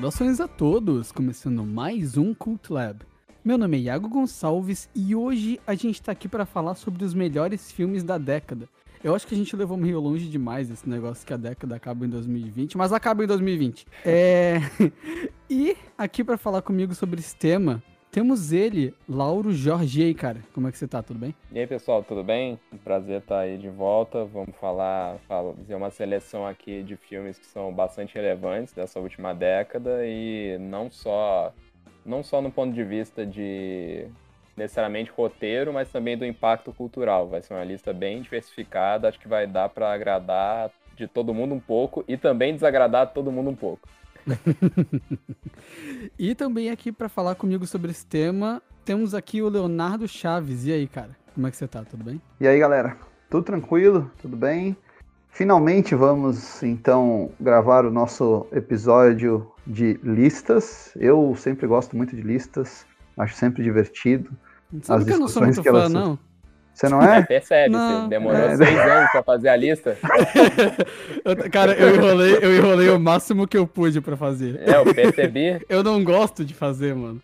Saudações a todos, começando mais um Cult Lab. Meu nome é Iago Gonçalves e hoje a gente tá aqui para falar sobre os melhores filmes da década. Eu acho que a gente levou meio longe demais esse negócio que a década acaba em 2020, mas acaba em 2020. É... e aqui para falar comigo sobre esse tema, temos ele, Lauro Jorge, cara. Como é que você tá? Tudo bem? E aí, pessoal, tudo bem? Prazer estar aí de volta. Vamos falar, fazer uma seleção aqui de filmes que são bastante relevantes dessa última década e não só não só no ponto de vista de necessariamente roteiro, mas também do impacto cultural. Vai ser uma lista bem diversificada, acho que vai dar para agradar de todo mundo um pouco e também desagradar todo mundo um pouco. e também aqui para falar comigo sobre esse tema, temos aqui o Leonardo Chaves. E aí, cara? Como é que você tá? Tudo bem? E aí, galera? Tudo tranquilo? Tudo bem? Finalmente vamos então gravar o nosso episódio de listas. Eu sempre gosto muito de listas, acho sempre divertido. Sabe As que eu não sou muito fã, elas... não? Você não é? é percebe, não. você demorou é. seis anos pra fazer a lista. cara, eu enrolei, eu enrolei o máximo que eu pude pra fazer. É, eu percebi. eu não gosto de fazer, mano.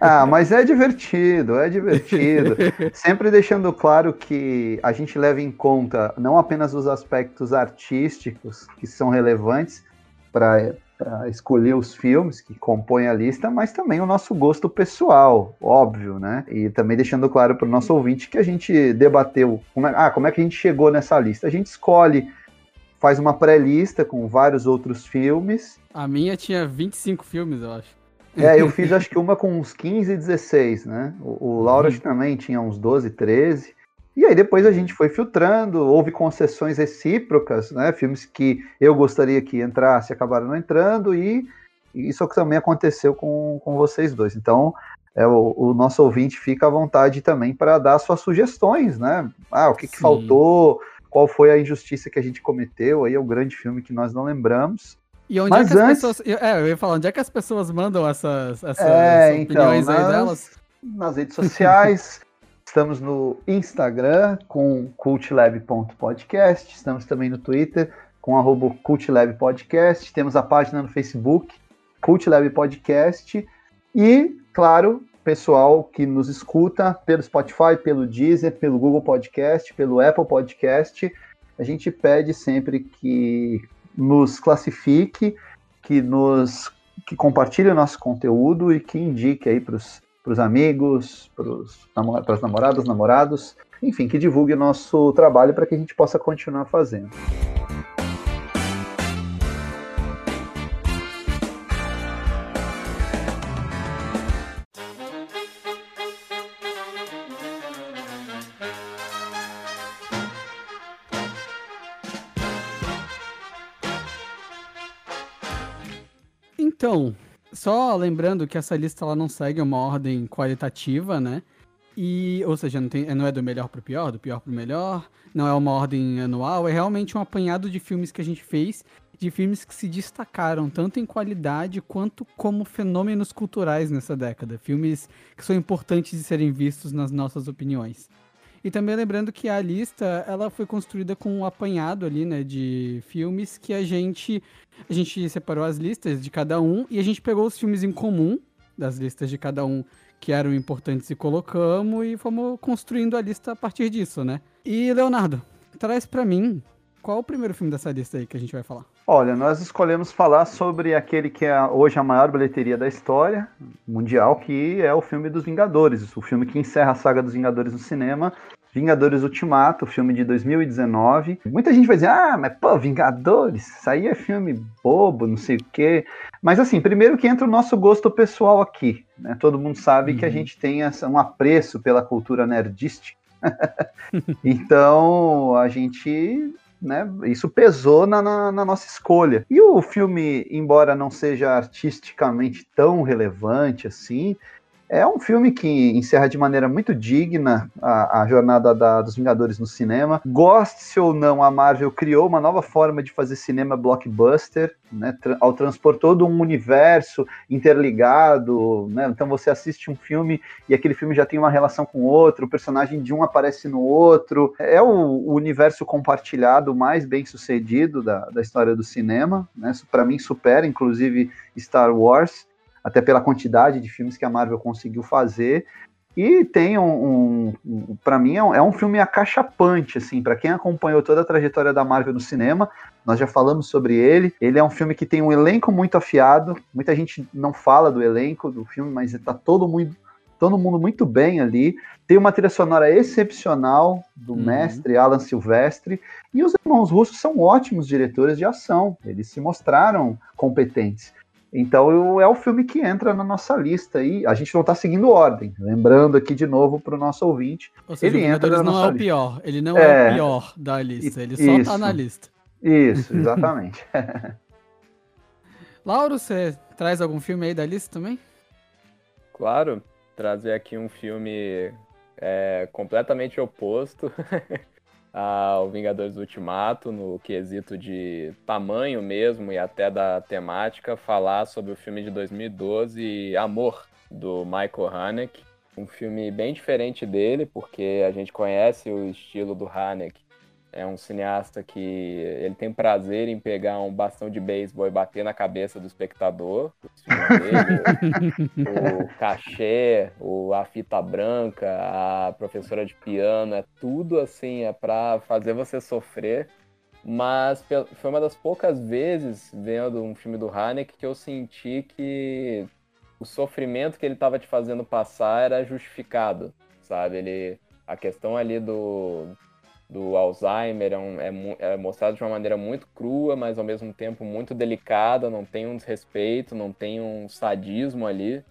ah, mas é divertido, é divertido. Sempre deixando claro que a gente leva em conta não apenas os aspectos artísticos que são relevantes para para escolher os filmes que compõem a lista, mas também o nosso gosto pessoal, óbvio, né? E também deixando claro para o nosso ouvinte que a gente debateu, como é, ah, como é que a gente chegou nessa lista? A gente escolhe, faz uma pré-lista com vários outros filmes. A minha tinha 25 filmes, eu acho. É, eu fiz acho que uma com uns 15, 16, né? O, o Laura uhum. também tinha uns 12, 13. E aí depois a gente foi filtrando, houve concessões recíprocas, né? Filmes que eu gostaria que entrasse acabaram não entrando, e isso também aconteceu com, com vocês dois. Então, é, o, o nosso ouvinte fica à vontade também para dar suas sugestões, né? Ah, o que, que faltou, qual foi a injustiça que a gente cometeu, aí é o um grande filme que nós não lembramos. E onde Mas é que antes... as pessoas. É, eu ia falar, onde é que as pessoas mandam essas, essas é, opiniões então, nas, aí delas? Nas redes sociais. Estamos no Instagram com cultlab.podcast, estamos também no Twitter com arroba cultlabpodcast, temos a página no Facebook, Cultlab Podcast, e, claro, pessoal que nos escuta pelo Spotify, pelo Deezer, pelo Google Podcast, pelo Apple Podcast, a gente pede sempre que nos classifique, que nos que compartilhe o nosso conteúdo e que indique aí para os para os amigos, para as namoradas, namorados, enfim, que divulgue o nosso trabalho para que a gente possa continuar fazendo. Então, só lembrando que essa lista ela não segue uma ordem qualitativa, né? E, ou seja, não, tem, não é do melhor para o pior, do pior para o melhor, não é uma ordem anual, é realmente um apanhado de filmes que a gente fez, de filmes que se destacaram tanto em qualidade quanto como fenômenos culturais nessa década. Filmes que são importantes de serem vistos nas nossas opiniões. E também lembrando que a lista ela foi construída com um apanhado ali, né, de filmes que a gente a gente separou as listas de cada um e a gente pegou os filmes em comum das listas de cada um que eram importantes e colocamos e fomos construindo a lista a partir disso, né? E Leonardo, traz para mim qual o primeiro filme dessa lista aí que a gente vai falar? Olha, nós escolhemos falar sobre aquele que é hoje a maior bilheteria da história mundial, que é o filme dos Vingadores, o filme que encerra a saga dos Vingadores no cinema, Vingadores Ultimato, filme de 2019. Muita gente vai dizer, ah, mas pô, Vingadores, isso aí é filme bobo, não sei o quê. Mas assim, primeiro que entra o nosso gosto pessoal aqui, né? Todo mundo sabe uhum. que a uhum. gente tem um apreço pela cultura nerdística. então, a gente né, isso pesou na, na, na, nossa escolha. E o filme, embora não seja artisticamente tão relevante assim, É um filme que encerra de maneira muito digna a, a jornada da, dos Vingadores no cinema. Goste-se ou não, a Marvel criou uma nova forma de fazer cinema blockbuster, né, tra ao transpor todo um universo interligado. Né, então você assiste um filme e aquele filme já tem uma relação com o outro, o personagem de um aparece no outro. É o, o universo compartilhado mais bem sucedido da, da história do cinema. Né, Para mim, supera inclusive Star Wars até pela quantidade de filmes que a Marvel conseguiu fazer. E tem um, um, um para mim é um, é um, filme acachapante, assim, para quem acompanhou toda a trajetória da Marvel no cinema, nós já falamos sobre ele. Ele é um filme que tem um elenco muito afiado. Muita gente não fala do elenco do filme, mas está todo mundo, todo mundo muito bem ali. Tem uma trilha sonora excepcional do uhum. mestre Alan Silvestre e os irmãos russos são ótimos diretores de ação. Eles se mostraram competentes. Então é o filme que entra na nossa lista e a gente não está seguindo ordem. Lembrando aqui de novo para o nosso ouvinte. Ou seja, ele entra na não é o pior. Ele não é, é, o pior da lista. Ele só está na lista. Isso, exatamente. Lauro, você traz algum filme aí da lista também? Claro, trazer aqui um filme é, completamente oposto. ao Vingadores Ultimato, no quesito de tamanho mesmo e até da temática, falar sobre o filme de 2012, Amor, do Michael Haneke. Um filme bem diferente dele, porque a gente conhece o estilo do Haneke é um cineasta que ele tem prazer em pegar um bastão de beisebol e bater na cabeça do espectador. Dele, o cachê, o, a fita branca, a professora de piano, é tudo assim, é para fazer você sofrer. Mas foi uma das poucas vezes vendo um filme do Haneke que eu senti que o sofrimento que ele estava te fazendo passar era justificado, sabe? Ele, a questão ali do do Alzheimer é, um, é, é, mostrado de uma maneira muito crua, mas ao mesmo tempo muito delicada, não tem um desrespeito, não tem um sadismo ali.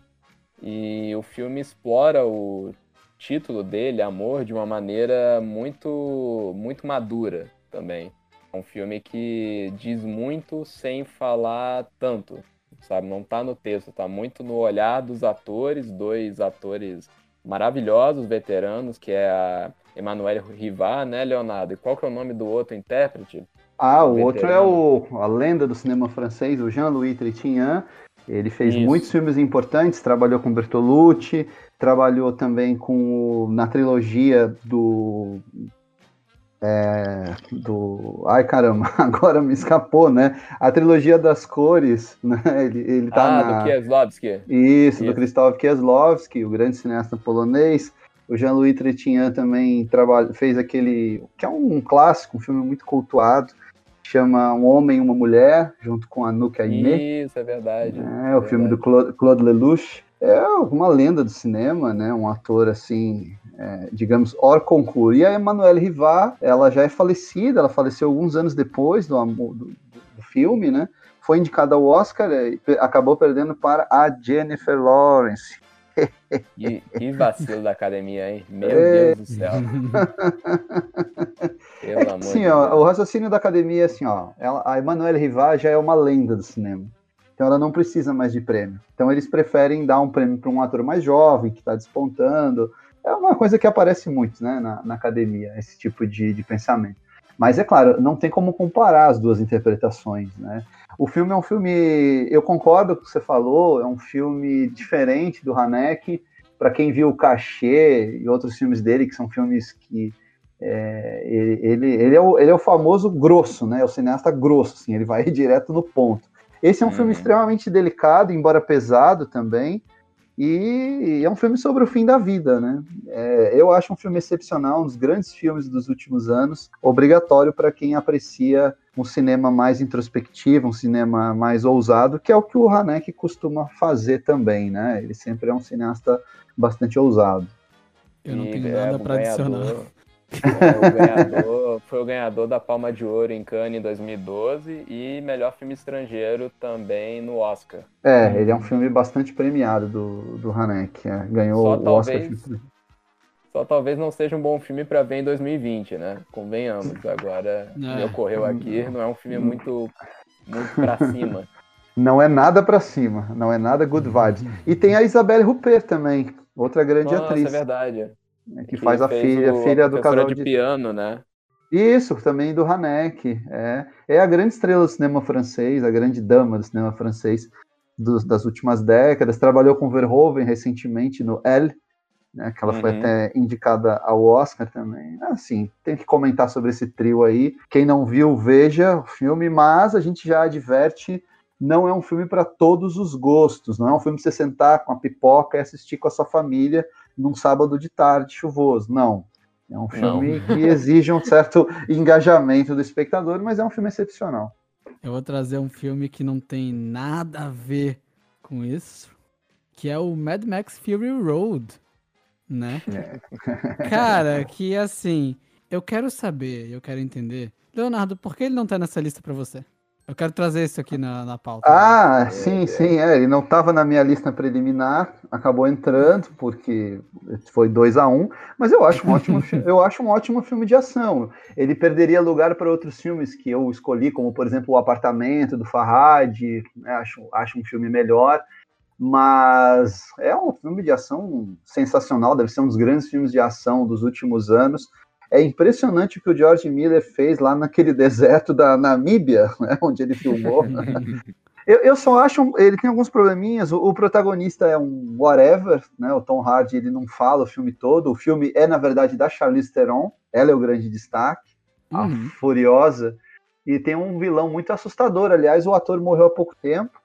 E o filme explora o título dele, Amor, de uma maneira muito, muito madura também. É um filme que diz muito sem falar tanto, sabe? Não tá no texto, tá muito no olhar dos atores, dois atores maravilhosos, veteranos, que é a Emmanuel Rivar, né, Leonardo? E qual que é o nome do outro intérprete? Ah, o, outro é o, a lenda do cinema francês, o Jean-Louis Trintignant. Ele fez Isso. muitos filmes importantes, trabalhou com Bertolucci, trabalhou também com na trilogia do é, do. Ai caramba, agora me escapou, né? A trilogia das cores, né? Ele, ele tá ah, na... do Kieslowski. Isso, Isso, do Krzysztof Kieslowski, o grande cineasta polonês. O Jean-Louis Trintignant também trabalha, fez aquele. que é um clássico, um filme muito cultuado, chama Um Homem e uma Mulher, junto com a Nuke Aimee. Isso, é verdade. É, é o verdade. filme do Claude, Claude Lelouch. É uma lenda do cinema, né? Um ator assim, é, digamos, hors concurso. E a Emanuele Rivar, ela já é falecida, ela faleceu alguns anos depois do, do, do filme, né? Foi indicada ao Oscar e acabou perdendo para a Jennifer Lawrence. Que, que vacilo da academia, hein? Meu é... Deus do céu. Pelo é assim, ó, o raciocínio da academia é assim, ó. Ela, a Emanuele Rivar já é uma lenda do cinema. Então ela não precisa mais de prêmio. Então eles preferem dar um prêmio para um ator mais jovem, que está despontando. É uma coisa que aparece muito né, na, na academia, esse tipo de, de pensamento. Mas é claro, não tem como comparar as duas interpretações, né? O filme é um filme, eu concordo com o que você falou, é um filme diferente do Haneke. Para quem viu o Cachê e outros filmes dele, que são filmes que é, ele, ele, é o, ele é o famoso grosso, né? É o cineasta grosso, assim, ele vai direto no ponto. Esse é um uhum. filme extremamente delicado, embora pesado também, e é um filme sobre o fim da vida, né? É, eu acho um filme excepcional, um dos grandes filmes dos últimos anos, obrigatório para quem aprecia um cinema mais introspectivo, um cinema mais ousado, que é o que o Haneke costuma fazer também, né? Ele sempre é um cineasta bastante ousado. Eu não tenho nada é, para adicionar. O ganhador, foi o ganhador da Palma de Ouro em Cannes em 2012 e melhor filme estrangeiro também no Oscar. É, ele é um filme bastante premiado do, do Haneke. É, ganhou só o talvez, Oscar. Só talvez não seja um bom filme para ver em 2020, né? Convenhamos. Agora, é. me ocorreu aqui, não é um filme muito, muito para cima. Não é nada pra cima, não é nada good vibes. E tem a Isabelle Huppert também, outra grande Nossa, atriz. é verdade. Né, Que, faz a filha, o- filha a do casal de de piano, né? Isso, também do Haneke. É, é a grande estrela do cinema francês, a grande dama do cinema francês dos- das últimas décadas. Trabalhou com Verhoeven recentemente no Elle, né, que ela foi Uhum. até indicada ao Oscar também. Assim, tem que comentar sobre esse trio aí. Quem não viu, veja o filme, mas a gente já adverte. Não é um filme para todos os gostos, não é um filme para você sentar com a pipoca e assistir com a sua família num sábado de tarde chuvoso. Não. É um filme que exige um certo engajamento do espectador, mas é um filme excepcional. Eu vou trazer um filme que não tem nada a ver com isso, que é o Mad Max Fury Road, né? Cara, que assim, eu quero saber, eu quero entender. Leonardo, por que ele não tá nessa lista pra você? Eu quero trazer isso aqui na, na pauta. Ah, sim, sim, é. Ele não estava na minha lista preliminar, acabou entrando porque foi 2 a 1 um, mas eu acho um ótimo, eu acho um ótimo filme de ação. Ele perderia lugar para outros filmes que eu escolhi, como por exemplo O Apartamento do Farhad, né, acho, acho um filme melhor, mas é um filme de ação sensacional, deve ser um dos grandes filmes de ação dos últimos anos. É impressionante o que o George Miller fez lá naquele deserto da Namíbia, né, onde ele filmou. Eu, eu só acho, ele tem alguns probleminhas. O, o protagonista é um whatever, né? O Tom Hardy ele não fala o filme todo. O filme é na verdade da Charlize Theron. Ela é o grande destaque, a Uhum. Furiosa. E tem um vilão muito assustador. Aliás, o ator morreu há pouco tempo.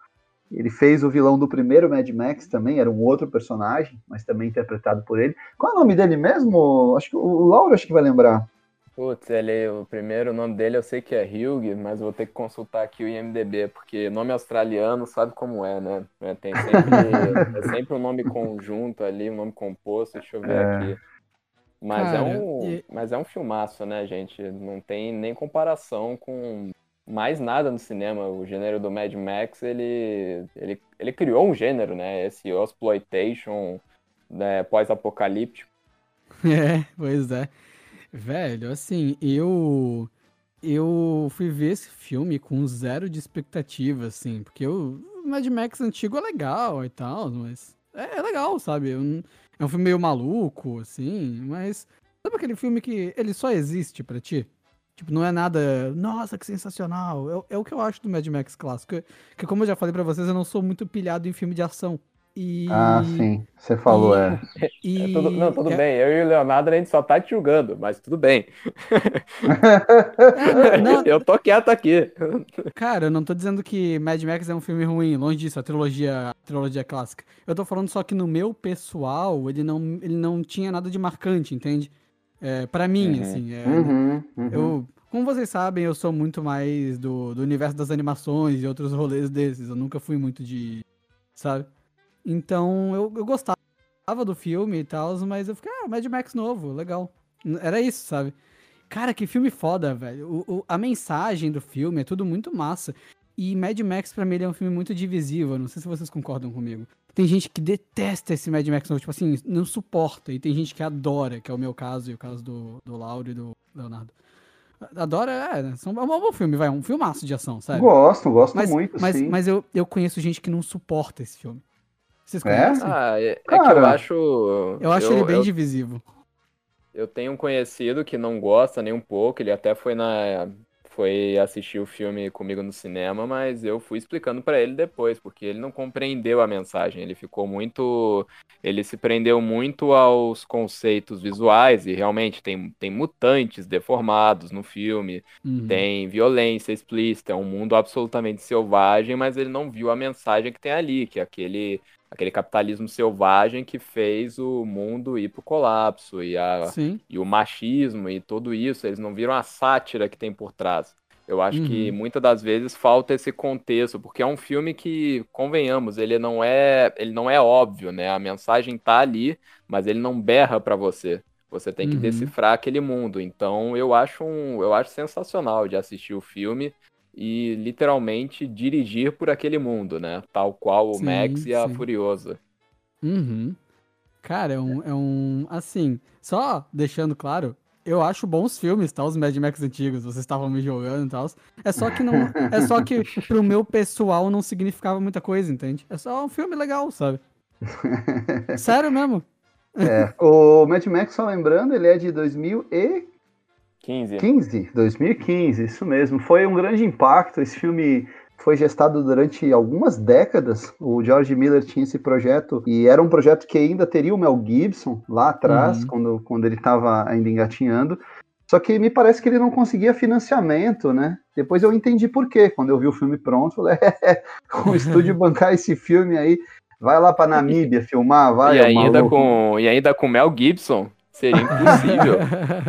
Ele fez o vilão do primeiro Mad Max também, era um outro personagem, mas também interpretado por ele. Qual é o nome dele mesmo? Acho que o Lauro acho que vai lembrar. Putz, ele, o primeiro nome dele eu sei que é Hugh, mas vou ter que consultar aqui o IMDB, porque nome australiano sabe como é, né? É, Tem sempre, é sempre um nome conjunto ali, um nome composto, deixa eu ver É. aqui. Mas, Cara, é um, e- mas é um filmaço, né, gente? Não tem nem comparação com mais nada no cinema. O gênero do Mad Max, ele, ele, ele criou um gênero, né? Esse exploitation né, pós-apocalíptico. É, pois é. Velho, assim, eu eu fui ver esse filme com zero de expectativa, assim, porque o Mad Max antigo é legal e tal, mas é, é legal, sabe? É um filme meio maluco, assim, mas sabe aquele filme que ele só existe pra ti? Tipo, não é nada, nossa, que sensacional. É, é o que eu acho do Mad Max clássico. Que, como eu já falei pra vocês, eu não sou muito pilhado em filme de ação. E. Ah, sim, você falou, e- é. E, É tudo- não, tudo é- bem. Eu e o Leonardo, a gente só tá te julgando, mas tudo bem. é, não, Eu tô quieto aqui. Cara, eu não tô dizendo que Mad Max é um filme ruim, longe disso, a trilogia, a trilogia clássica. Eu tô falando só que no meu pessoal, ele não, ele não tinha nada de marcante, entende? É, para mim, Uhum. assim. é, Uhum, uhum. eu, como vocês sabem, eu sou muito mais do, do universo das animações e outros rolês desses. Eu nunca fui muito de. Sabe? Então, eu, eu gostava do filme e tal, mas eu fiquei, ah, Mad Max novo, legal. Era isso, sabe? Cara, que filme foda, velho. O, o- a mensagem do filme é tudo muito massa. E Mad Max, pra mim, ele é um filme muito divisível. Não sei se vocês concordam comigo. Tem gente que detesta esse Mad Max tipo assim, não suporta. E tem gente que adora, que é o meu caso e o caso do, do Lauro e do Leonardo. Adora, é, né, são- é um bom filme, vai, um filmaço de ação, sabe? Gosto, gosto Mas, muito, mas, sim. mas eu, eu conheço gente que não suporta esse filme. Vocês É? conhecem? Ah, é, é que Cara, eu acho. eu acho ele bem eu, divisivo. eu tenho um conhecido que não gosta nem um pouco. Ele até foi na. Foi assistir o filme comigo no cinema, mas eu fui explicando pra ele depois, porque ele não compreendeu a mensagem. Ele ficou muito. Ele se prendeu muito aos conceitos visuais, e realmente tem, tem mutantes deformados no filme. Uhum. Tem violência explícita, é um mundo absolutamente selvagem, mas ele não viu a mensagem que tem ali, que é aquele, aquele capitalismo selvagem que fez o mundo ir pro colapso e, a, Sim. e o machismo e tudo isso, eles não viram a sátira que tem por trás. Eu acho que Uhum. muitas das vezes falta esse contexto, porque é um filme que, convenhamos, ele não é, ele não é óbvio, né? A mensagem tá ali, mas ele não berra pra você. Você tem que Uhum. decifrar aquele mundo. Então, eu acho um, eu acho sensacional de assistir o filme e literalmente dirigir por aquele mundo, né? Tal qual o Sim, Max e a sim. Furiosa. Uhum. Cara, é um, é um. Assim, só deixando claro, eu acho bons filmes, tá? Os Mad Max antigos, vocês estavam me jogando e tal. É só que não. É só que pro meu pessoal não significava muita coisa, entende? É só um filme legal, sabe? Sério mesmo. É, o Mad Max, só lembrando, ele é de 2015. 15. 2015, isso mesmo. Foi um grande impacto. Esse filme foi gestado durante algumas décadas. O George Miller tinha esse projeto e era um projeto que ainda teria o Mel Gibson lá atrás, uhum. quando, quando ele estava ainda engatinhando. Só que me parece que ele não conseguia financiamento, né? Depois eu entendi por quê. Quando eu vi o filme pronto, falei, é, o estúdio bancar esse filme aí, vai lá para Namíbia filmar, vai. E ainda, com, e ainda com Mel Gibson, seria impossível.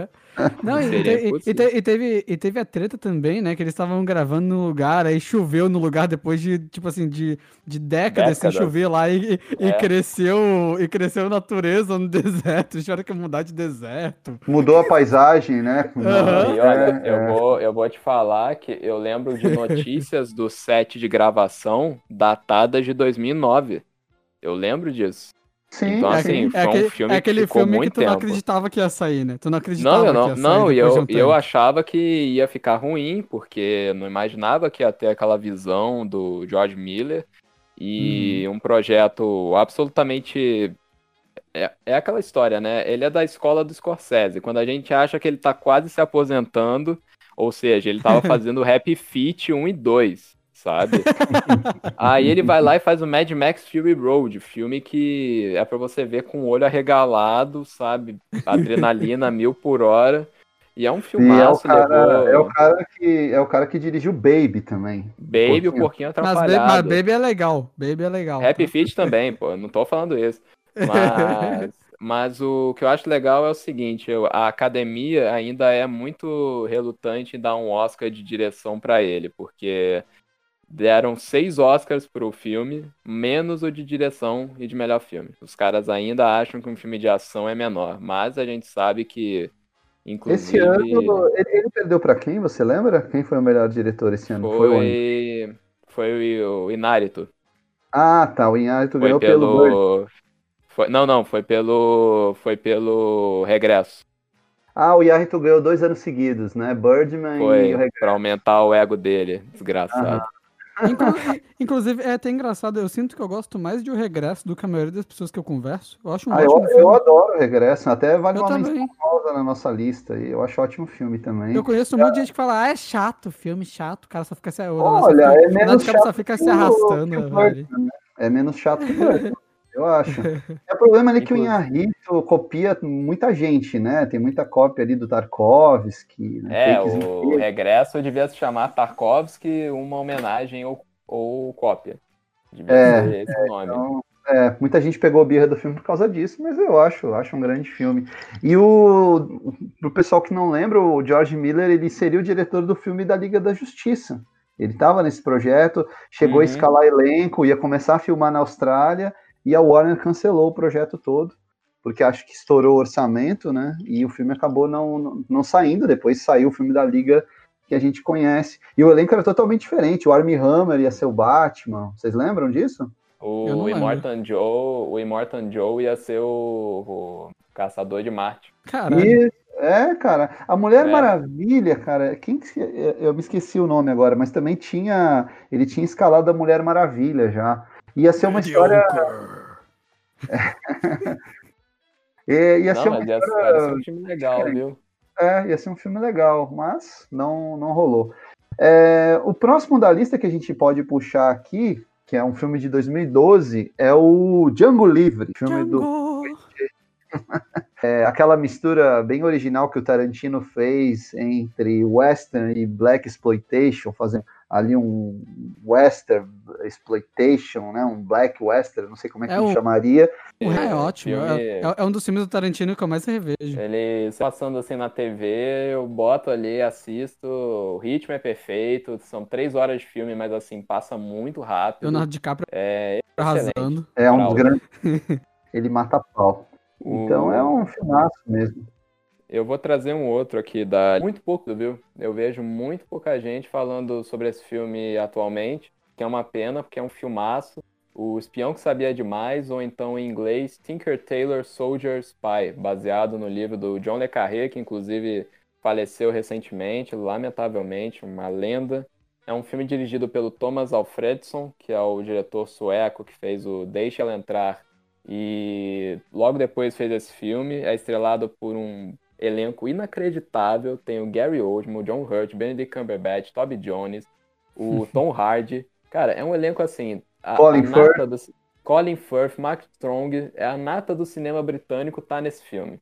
Não, e, te, e, te, e, teve, e teve a treta também, né? Que eles estavam gravando no lugar, aí choveu no lugar depois de, tipo assim, de, de décadas, sem chover lá e, é. e, cresceu e cresceu natureza no deserto. Tiveram que mudar de deserto. Mudou a paisagem, né? Uhum. E olha, é, eu, é. Vou, eu vou te falar que eu lembro de notícias do set de gravação datadas de 2009. Eu lembro disso. Sim, então, assim, é, foi um filme é aquele que filme que tu não tempo. acreditava que ia sair, né? Tu não acreditava não, eu não, que ia sair. Não, e eu, um eu achava que ia ficar ruim, porque não imaginava que ia ter aquela visão do George Miller e hum. um projeto absolutamente. É, é aquela história, né? Ele é da escola do Scorsese. Quando a gente acha que ele tá quase se aposentando, ou seja, ele tava fazendo Rap Fit 1 e 2 sabe? Aí ele vai lá e faz o Mad Max Fury Road, filme que é para você ver com o olho arregalado, sabe? Adrenalina mil por hora. E é um filmaço, é o, cara, levou... é o cara que é o cara que dirigiu Baby também. Baby, o porquinho, porquinho atrapalhado. Mas, mas Baby é legal, Baby é legal. Happy tá? Feet também, pô, não tô falando isso. Mas, mas o que eu acho legal é o seguinte, a academia ainda é muito relutante em dar um Oscar de direção para ele, porque deram seis Oscars pro filme, menos o de direção e de melhor filme. Os caras ainda acham que um filme de ação é menor, mas a gente sabe que, inclusive... Esse ano, ele, perdeu para quem, você lembra? Quem foi o melhor diretor esse ano? Foi, foi, foi o Inárito. Ah, tá, o Inárito ganhou pelo... pelo... Foi, não, não, foi pelo, foi pelo Regresso. Ah, o Yarrito ganhou dois anos seguidos, né? Birdman foi, e o Regresso. Pra aumentar o ego dele, desgraçado. Aham. inclusive, é até engraçado, eu sinto que eu gosto mais de O Regresso do que a maioria das pessoas que eu converso. Eu acho um ah, ótimo eu, filme. Eu adoro O Regresso, até vale eu uma também. menção na nossa lista. E eu acho ótimo filme também. Eu conheço um monte de gente que fala, ah, é chato, filme chato, o cara só fica se... Olha, é menos chato só fica se arrastando. Né? É menos chato que o eu acho. É o problema ali que o Inharito copia muita gente, né? Tem muita cópia ali do Tarkovsky. Né? É, o, regresso devia se chamar Tarkovsky, uma homenagem ou, ou cópia. Devia é, ser esse é, nome. Então, é, muita gente pegou a birra do filme por causa disso, mas eu acho, acho um grande filme. E o pro pessoal que não lembra, o George Miller, ele seria o diretor do filme da Liga da Justiça. Ele estava nesse projeto, chegou uhum. a escalar elenco, ia começar a filmar na Austrália, e a Warner cancelou o projeto todo, porque acho que estourou o orçamento, né? E o filme acabou não, não, não saindo. Depois saiu o filme da Liga que a gente conhece. E o elenco era totalmente diferente. O Armie Hammer ia ser o Batman. Vocês lembram disso? O Immortan Joe, o Immortan Joe ia ser o, o Caçador de Marte. Caralho. E, é, cara. A Mulher é. Maravilha, cara. Quem eu me esqueci o nome agora, mas também tinha, ele tinha escalado a Mulher Maravilha já. Ia ser uma história. Ia, ia não, ser. Ia ser um filme legal, viu? É, ia ser um filme legal, mas não, não rolou. É, o próximo da lista que a gente pode puxar aqui, que é um filme de 2012, é o Django Livre, filme Django. do. É, aquela mistura bem original que o Tarantino fez entre western e black exploitation, fazendo ali um western exploitation, né, um black western, não sei como é que é chamaria. É, é ótimo, filme... é, é, um dos filmes do Tarantino que eu mais revejo. Ele passando assim na TV, eu boto ali, assisto, o ritmo é perfeito, são três horas de filme, mas assim, passa muito rápido. Leonardo DiCaprio é arrasando. É um grande... Ele mata pau. Então é um filmaço mesmo. Eu vou trazer um outro aqui da muito pouco, viu? Eu vejo muito pouca gente falando sobre esse filme atualmente, que é uma pena porque é um filmaço, O Espião que Sabia Demais, ou então em inglês Tinker Tailor Soldier Spy, baseado no livro do John Le Carré, que inclusive faleceu recentemente, lamentavelmente, uma lenda. É um filme dirigido pelo Thomas Alfredson, que é o diretor sueco que fez o Deixa Ela Entrar e logo depois fez esse filme. É estrelado por um elenco inacreditável. Tem o Gary Oldman, o John Hurt, Benedict Cumberbatch, Toby Jones, o Tom Hardy. Cara, é um elenco assim. A, Colin a Firth. do, Colin Firth, Mark Strong, é a nata do cinema britânico tá nesse filme.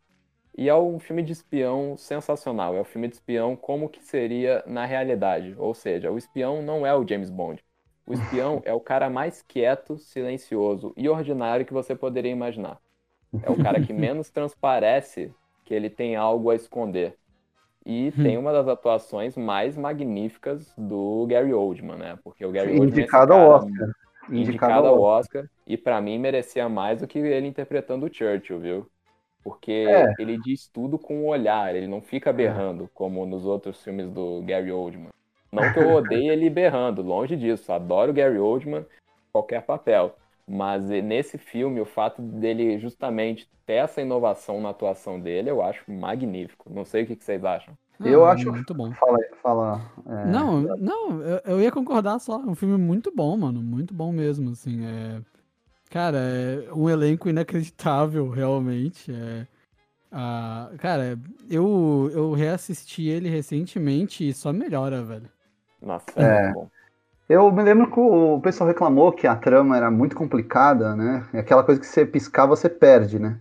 E é um filme de espião sensacional. É um filme de espião como que seria na realidade. Ou seja, o espião não é o James Bond. O espião é o cara mais quieto, silencioso e ordinário que você poderia imaginar. É o cara que menos transparece que ele tem algo a esconder. E tem uma das atuações mais magníficas do Gary Oldman, né? Porque o Gary Oldman é Indicado ao cara Oscar. indicado ao Oscar e pra mim merecia mais do que ele interpretando o Churchill, viu? Porque É. ele diz tudo com o olhar, ele não fica berrando como nos outros filmes do Gary Oldman. Não que eu odeie ele berrando, longe disso, adoro o Gary Oldman, qualquer papel. Mas eh, nesse filme, o fato dele justamente ter essa inovação na atuação dele, eu acho magnífico. Não sei o que que vocês acham. Eu Ah, acho- Muito bom. Fala, fala. é, Não, não, eu, eu ia concordar só. É um filme muito bom, mano. Muito bom mesmo, assim. É... Cara, é um elenco inacreditável, realmente. É... Ah, cara, eu, eu reassisti ele recentemente e só melhora, velho. Nossa, É. é muito bom. Eu me lembro que o pessoal reclamou que a trama era muito complicada, né? É Aquela coisa que você piscar, você perde, né?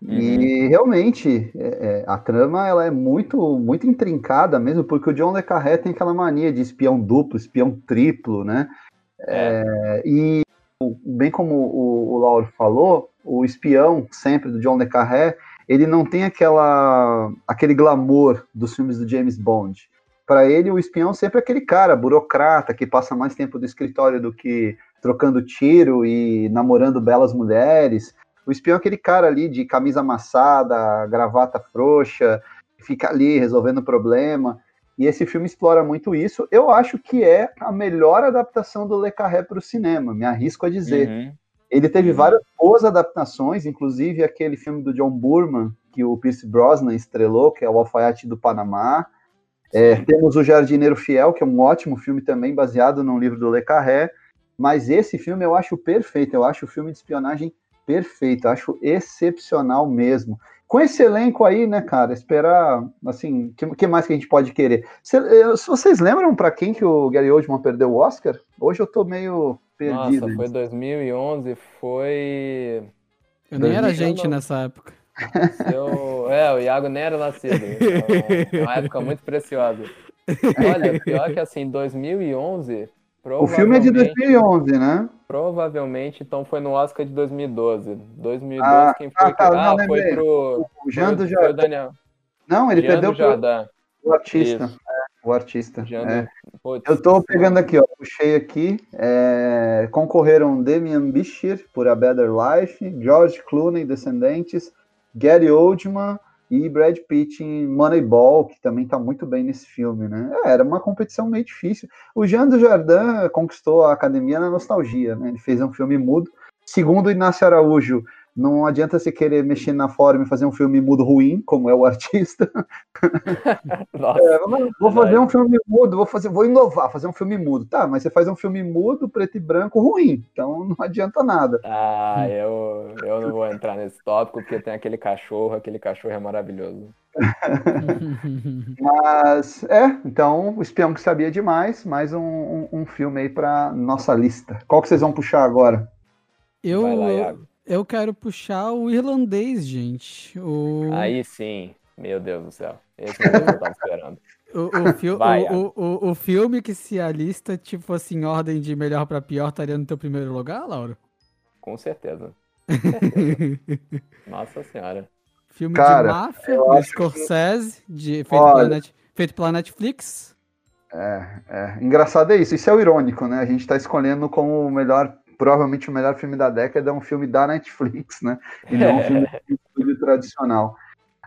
E realmente, é, é, a trama ela é muito, muito intrincada mesmo, porque o John Le Carré tem aquela mania de espião duplo, espião triplo, né? É, e o- bem como o, o Lauro falou, o espião sempre do John Le Carré, ele não tem aquela, aquele glamour dos filmes do James Bond. Para ele, o espião sempre é aquele cara burocrata que passa mais tempo do escritório do que trocando tiro e namorando belas mulheres. O espião é aquele cara ali de camisa amassada, gravata frouxa, fica ali resolvendo problema. E esse filme explora muito isso. Eu acho que é a melhor adaptação do Le Carré para o cinema, me arrisco a dizer. Uhum. Ele teve Uhum. várias boas adaptações, inclusive aquele filme do John Burman, que o Pierce Brosnan estrelou, que é o Alfaiate do Panamá. É, temos o Jardineiro Fiel, que é um ótimo filme também, baseado num livro do Le Carré. Mas esse filme eu acho perfeito, eu acho o filme de espionagem perfeito, eu acho excepcional mesmo. Com esse elenco aí, né, cara, esperar, assim, o que, que mais que a gente pode querer? Se, eh, vocês lembram para quem que o Gary Oldman perdeu o Oscar? Hoje eu tô meio perdido. Nossa, foi 2011, foi. Eu nem era 2000 gente nessa época. Seu... É, o Iago nem era nascido. É uma época muito preciosa. Olha, pior que assim, 2011. O filme é de provavelmente- 2011, né? Provavelmente, então foi no Oscar de 2012. 2012, Ah, quem foi ah, tá, que. não, Ah, foi lembrei. pro. O Jean do. Daniel. Não, ele Jean perdeu pro Jardim. o artista. É, o artista. É. do... Putz, Eu tô pegando aqui, ó, puxei aqui. é, concorreram Damian Bichir por A Better Life, George Clooney, Descendentes, Gary Oldman e Brad Pitt em Moneyball, que também tá muito bem nesse filme, né? É, era uma competição meio difícil. O Jean do Jardim conquistou a academia na nostalgia, né? Ele fez um filme mudo. Segundo Inácio Araújo, não adianta você querer mexer na forma e fazer um filme mudo ruim, como é o artista. Nossa, É, mas vou fazer um filme mudo, vou fazer, vou inovar, fazer um filme mudo. Tá, mas você faz um filme mudo, preto e branco, ruim. Então não adianta nada. Ah, eu, eu não vou entrar nesse tópico porque tem aquele cachorro, aquele cachorro é maravilhoso. Mas é, então o espião que sabia demais, mais um, um, um filme aí pra nossa lista. Qual que vocês vão puxar agora? Eu, Vai lá, Iago. Eu quero puxar o irlandês, gente. O, Aí sim, meu Deus do céu. Esse é o que eu tava esperando. o, o, fi- Vai, o, o, o, filme que se a lista, tipo assim, ordem de melhor pra pior, estaria no teu primeiro lugar, Laura? Com certeza. Nossa senhora. Filme Cara, de máfia, do acho que- Scorsese, de, feito, Olha. pela Net- feito pela Netflix. É, engraçado é isso, isso é o irônico, né? A gente tá escolhendo como o melhor, provavelmente o melhor filme da década é um filme da Netflix, né? E não um filme de estúdio tradicional.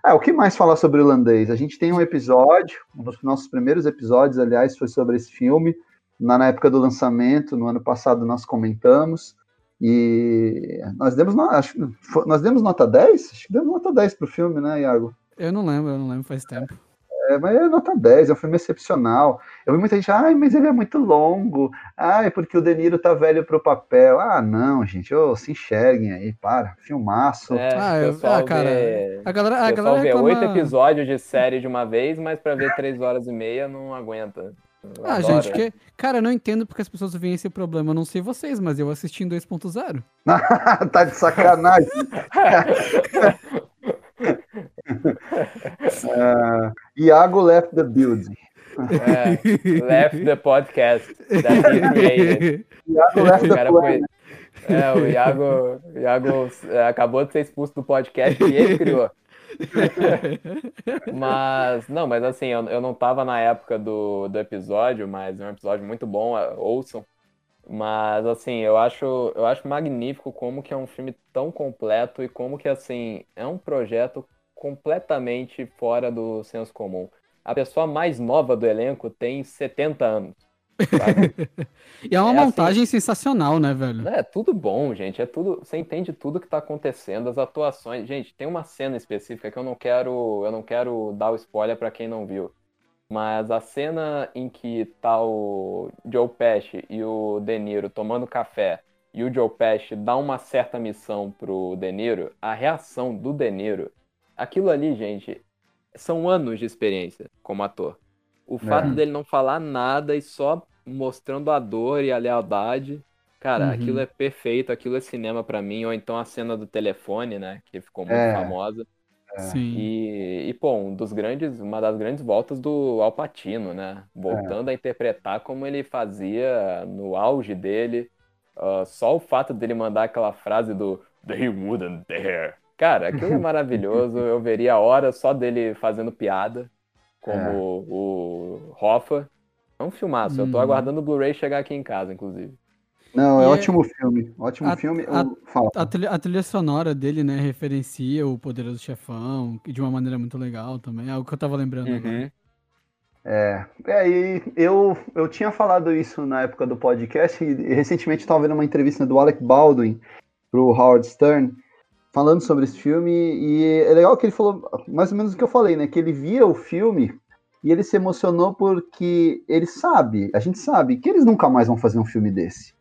É, o que mais falar sobre o irlandês? A gente tem um episódio, um dos nossos primeiros episódios, aliás, foi sobre esse filme. Na, na época do lançamento, no ano passado, nós comentamos. E nós demos, acho, nós demos nota 10? Acho que demos nota 10 pro filme, né, Iago? Eu não lembro, eu não lembro, faz tempo. É, mas é nota 10, é um filme excepcional. Eu vi muita gente, ai, mas ele é muito longo. Ai, porque o De Niro tá velho pro papel. Ah, não, gente, oh, se enxerguem aí, para. Filmaço. É, ah, eu, ah, cara, vê, a galera, a galera vê reclama... oito episódios de série de uma vez, mas pra ver três horas e meia não aguenta. Eu ah, adoro. gente, que, cara, eu não entendo porque as pessoas veem esse problema. Eu não sei vocês, mas eu assisti em 2.0. tá de sacanagem. uh, Iago left the building. É, left the podcast that he created. Iago left the foi... É, o Iago, o Iago é, acabou de ser expulso do podcast que ele criou. mas, não, mas assim, eu, eu não tava na época do, do episódio, mas é um episódio muito bom, ouçam. Mas assim, eu acho, eu acho magnífico como que é um filme tão completo e como que assim, é um projeto completamente fora do senso comum. A pessoa mais nova do elenco tem 70 anos. e é uma é montagem assim, sensacional, né, velho? É tudo bom, gente. É tudo. Você entende tudo que tá acontecendo, as atuações. Gente, tem uma cena específica que eu não quero. Eu não quero dar o spoiler para quem não viu. Mas a cena em que tá o Joe Pesci e o De Niro tomando café e o Joe Pesci dá uma certa missão pro De Niro, a reação do De Niro, aquilo ali, gente, são anos de experiência como ator. O fato é. dele não falar nada e só mostrando a dor e a lealdade, cara, uhum. aquilo é perfeito, aquilo é cinema para mim, ou então a cena do telefone, né, que ficou muito é. famosa. Sim. E, e, pô, um dos grandes, uma das grandes voltas do Alpatino, né? Voltando é. a interpretar como ele fazia no auge dele. Uh, só o fato dele mandar aquela frase do They wouldn't dare. Cara, aquilo é maravilhoso. Eu veria a hora só dele fazendo piada, como é. o Hoffa. É um filmaço. Hum. Eu tô uhum. aguardando o Blu-ray chegar aqui em casa, inclusive. Não, é, ótimo filme. Ótimo a, filme. A, a, trilha, a, trilha, sonora dele, né, referencia o Poderoso Chefão de uma maneira muito legal também. É algo que eu tava lembrando uhum. agora. É, é e eu, eu tinha falado isso na época do podcast e, e recentemente estava vendo uma entrevista do Alec Baldwin pro Howard Stern falando sobre esse filme e é legal que ele falou mais ou menos o que eu falei, né, que ele via o filme e ele se emocionou porque ele sabe, a gente sabe que eles nunca mais vão fazer um filme desse.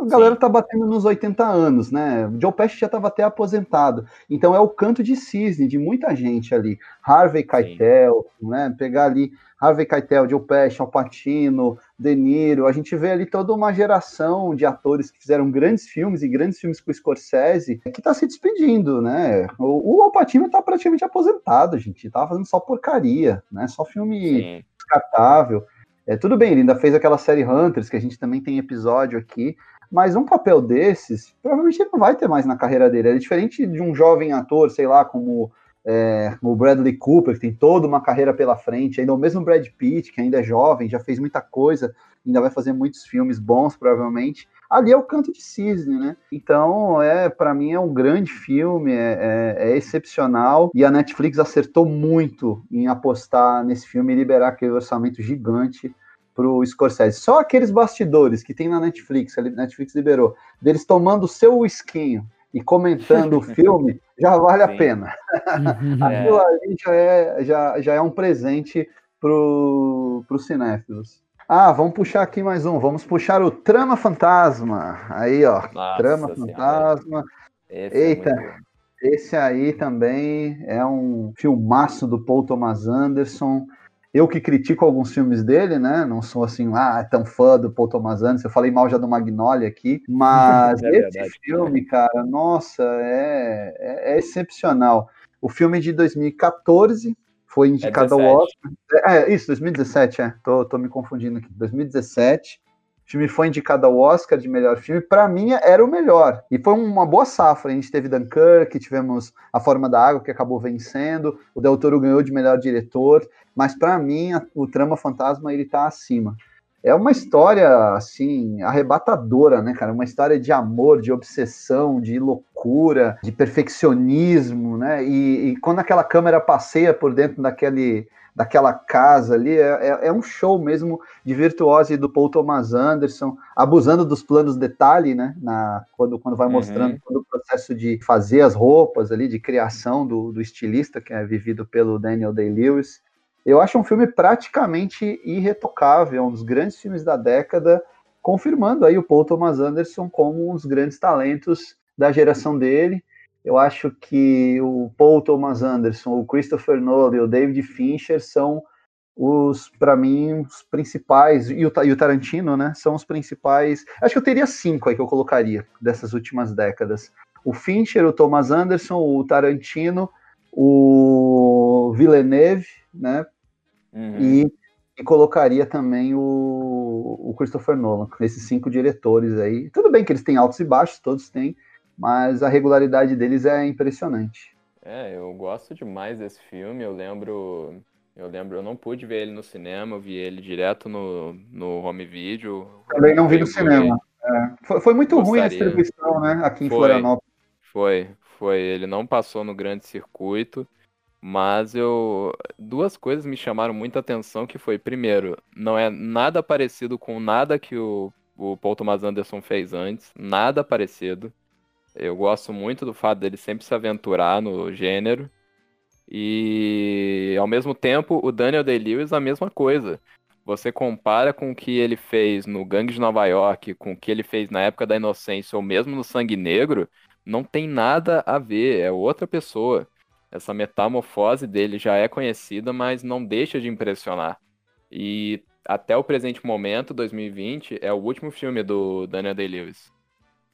A galera Sim. tá batendo nos 80 anos, né? O Joe Pesci já estava até aposentado. Então é o canto de cisne de muita gente ali. Harvey Keitel, né? Pegar ali Harvey Keitel, Joe Pesci, Al Pacino, De Niro. A gente vê ali toda uma geração de atores que fizeram grandes filmes e grandes filmes com o Scorsese que está se despedindo, né? O, o Al Pacino tá praticamente aposentado, gente. Tava fazendo só porcaria, né? Só filme Sim. descartável. É, tudo bem, ele ainda fez aquela série Hunters, que a gente também tem episódio aqui, mas um papel desses, provavelmente ele não vai ter mais na carreira dele. É diferente de um jovem ator, sei lá, como é, o Bradley Cooper, que tem toda uma carreira pela frente, ainda o mesmo Brad Pitt, que ainda é jovem, já fez muita coisa, ainda vai fazer muitos filmes bons, provavelmente. Ali é o canto de cisne, né? Então, é para mim é um grande filme, é, é, é, excepcional e a Netflix acertou muito em apostar nesse filme e liberar aquele orçamento gigante pro Scorsese. Só aqueles bastidores que tem na Netflix, a Netflix liberou, deles tomando o seu whiskinho e comentando o filme, já vale Sim. a pena. Uhum. Aquilo é. ali já é, já, já é um presente pro, pro cinéfilos. Ah, vamos puxar aqui mais um. Vamos puxar o Trama Fantasma. Aí, ó. Nossa Trama Fantasma. Esse é Eita. É esse aí também é um filmaço do Paul Thomas Anderson. Eu que critico alguns filmes dele, né? Não sou assim, ah, tão fã do Paul Thomas Anderson. Eu falei mal já do Magnolia aqui, mas é esse filme, cara, nossa, é, é, é, excepcional. O filme de 2014 foi indicado é ao Oscar. É, isso, 2017, é. Tô, tô me confundindo aqui. 2017. Filme foi indicado ao Oscar de melhor filme. Para mim, era o melhor. E foi uma boa safra. A gente teve Dunkirk, tivemos A Forma da Água, que acabou vencendo. O Del Toro ganhou de melhor diretor mas para mim o Trama Fantasma ele tá acima. é uma história, assim, arrebatadora, né, cara? Uma história de amor, de obsessão, de loucura, de perfeccionismo, né? E, e quando aquela câmera passeia por dentro daquele, daquela casa ali, é, é, é, um show mesmo de virtuose do Paul Thomas Anderson, abusando dos planos detalhe, né? Na, quando, quando vai uhum. mostrando todo o processo de fazer as roupas ali, de criação do, do estilista, que é vivido pelo Daniel Day-Lewis. Eu acho um filme praticamente irretocável, um dos grandes filmes da década, confirmando aí o Paul Thomas Anderson como um dos grandes talentos da geração dele. Eu acho que o Paul Thomas Anderson, o Christopher Nolan e o David Fincher são os, para mim, os principais, e o, e o, Tarantino, né, são os principais, acho que eu teria cinco aí que eu colocaria, dessas últimas décadas. O Fincher, o Thomas Anderson, o Tarantino, o Villeneuve, né, Uhum. E, e, colocaria também o, o Christopher Nolan, esses cinco diretores aí. Tudo bem que eles têm altos e baixos, todos têm, mas a regularidade deles é impressionante. É, eu gosto demais desse filme. Eu lembro, eu lembro, eu não pude ver ele no cinema, eu vi ele direto no, no home video. Também não vi no cinema. É. Foi, foi, muito Gostaria. ruim a distribuição, né, aqui em foi, Florianópolis. Foi, foi. Ele não passou no grande circuito. Mas eu. Duas coisas me chamaram muita atenção, que foi, primeiro, não é nada parecido com nada que o, o Paul Thomas Anderson fez antes. Nada parecido. Eu gosto muito do fato dele sempre se aventurar no gênero. E ao mesmo tempo, o Daniel Day-Lewis a mesma coisa. Você compara com o que ele fez no Gangue de Nova York, com o que ele fez na época da Inocência, ou mesmo no Sangue Negro, não tem nada a ver, é outra pessoa. Essa metamorfose dele já é conhecida, mas não deixa de impressionar. E até o presente momento, 2020, é o último filme do Daniel Day-Lewis.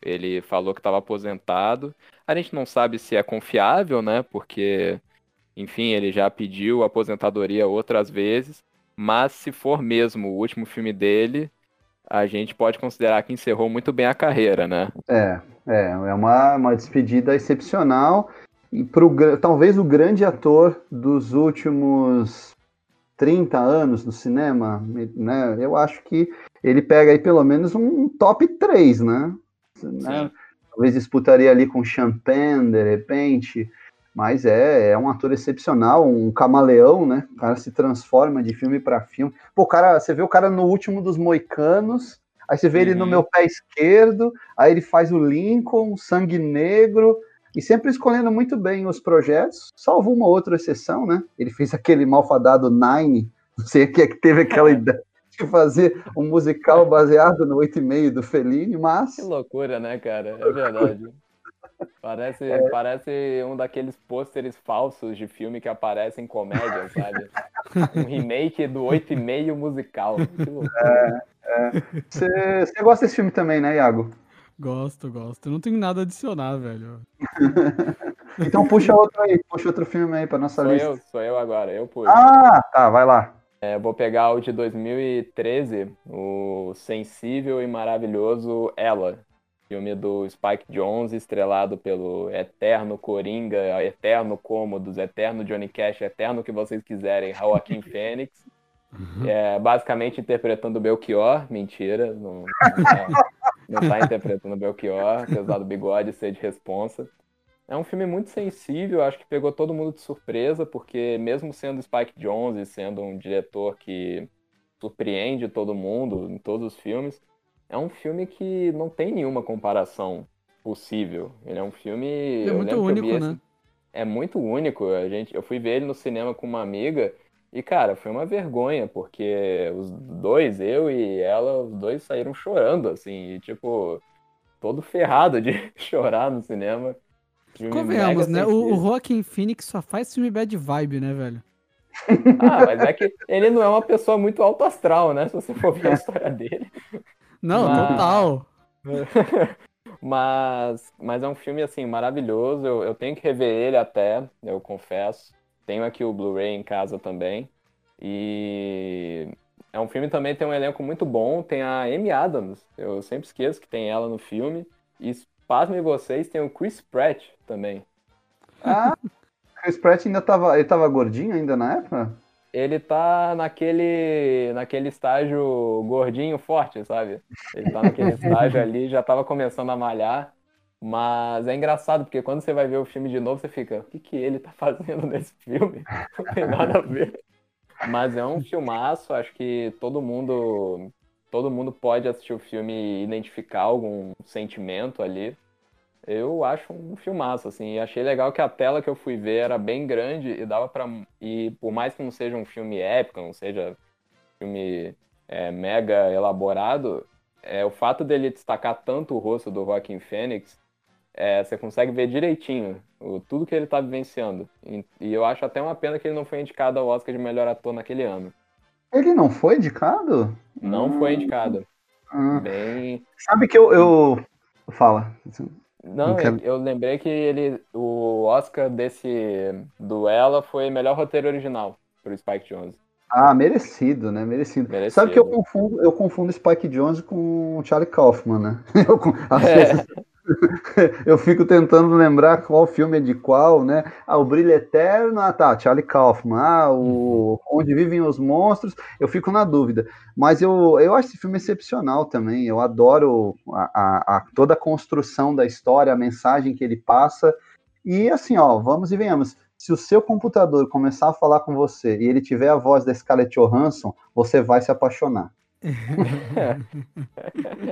Ele falou que estava aposentado. A gente não sabe se é confiável, né? Porque, enfim, ele já pediu aposentadoria outras vezes. Mas se for mesmo o último filme dele, a gente pode considerar que encerrou muito bem a carreira, né? É, é, é uma, uma despedida excepcional e pro, talvez o grande ator dos últimos 30 anos no cinema, né? Eu acho que ele pega aí pelo menos um top 3, né? Né? Talvez disputaria ali com Champagne, de repente, mas é, é um ator excepcional, um camaleão, né? O cara se transforma de filme para filme. Pô, cara, você vê o cara no último dos Moicanos, aí você vê uhum. ele no uhum. meu pé esquerdo, aí ele faz o Lincoln, Sangue Negro, e sempre escolhendo muito bem os projetos, salvo uma outra exceção, né? Ele fez aquele malfadado Nine, não sei o que é que teve aquela ideia de fazer um musical baseado no 8,5 do Fellini, mas... Que loucura, né, cara? É verdade. Parece, é. parece um daqueles pôsteres falsos de filme que aparecem em comédia, sabe? Um remake do 8,5 musical. É, é. Você gosta desse filme também, né, Iago? Gosto, gosto. Eu não tenho nada a adicionar, velho. então puxa outro aí, puxa outro filme aí pra nossa sou lista. Eu, sou eu agora, eu puxo. Ah, tá, vai lá. É, vou pegar o de 2013, o sensível e maravilhoso Ela, filme do Spike Jonze, estrelado pelo eterno Coringa, eterno Cômodos, eterno Johnny Cash, eterno que vocês quiserem, Joaquim Fênix. Uhum. É, basicamente interpretando Belchior, mentira, não, não, é, não tá interpretando Belchior, apesar do bigode ser de responsa. É um filme muito sensível, acho que pegou todo mundo de surpresa, porque mesmo sendo Spike Jonze, sendo um diretor que surpreende todo mundo em todos os filmes, é um filme que não tem nenhuma comparação possível. Ele é um filme. É muito único, né? é muito único. A gente, eu fui ver ele no cinema com uma amiga e, cara, foi uma vergonha, porque os dois, eu e ela, os dois saíram chorando, assim, e, tipo, todo ferrado de chorar no cinema. Convenhamos, né? O, o Joaquin Phoenix só faz filme bad vibe, né, velho? Ah, mas é que ele não é uma pessoa muito alto astral, né? Se você for ver a história dele. Não, mas... total. mas, mas é um filme, assim, maravilhoso. Eu, eu tenho que rever ele até, eu confesso. Tenho aqui o Blu-ray em casa também. E é um filme também tem um elenco muito bom. Tem a Amy Adams, eu sempre esqueço que tem ela no filme. E pasmem vocês, tem o Chris Pratt também. Ah, Chris Pratt ainda tava, ele tava gordinho ainda na época? ele tá naquele, naquele estágio gordinho forte, sabe? Ele tá naquele estágio ali, já tava começando a malhar. Mas é engraçado, porque quando você vai ver o filme de novo, você fica, o que, que ele tá fazendo nesse filme? Não tem nada a ver. Mas é um filmaço, acho que todo mundo todo mundo pode assistir o filme e identificar algum sentimento ali. Eu acho um filmaço, assim, e achei legal que a tela que eu fui ver era bem grande e dava para E por mais que não seja um filme épico, não seja filme é, mega elaborado, é, o fato dele destacar tanto o rosto do Joaquin Phoenix, é, você consegue ver direitinho o, tudo que ele tá vivenciando. E, e eu acho até uma pena que ele não foi indicado ao Oscar de melhor ator naquele ano. Ele não foi indicado? Não hum. foi indicado. Hum. Bem... Sabe que eu, eu... Fala. Não, quero... eu lembrei que ele, o Oscar desse duelo foi melhor roteiro original pro Spike Jonze. Ah, merecido, né? Merecido. merecido. Sabe que eu confundo, eu confundo Spike Jonze com Charlie Kaufman, né? Eu, às é. vezes, eu fico tentando lembrar qual filme é de qual, né? Ah, o Brilho Eterno, ah tá, Charlie Kaufman, ah, o uhum. Onde Vivem os Monstros, eu fico na dúvida. Mas eu, eu acho esse filme excepcional também, eu adoro a, a, a, toda a construção da história, a mensagem que ele passa, e assim, ó, vamos e venhamos, se o seu computador começar a falar com você e ele tiver a voz da Scarlett Johansson, você vai se apaixonar.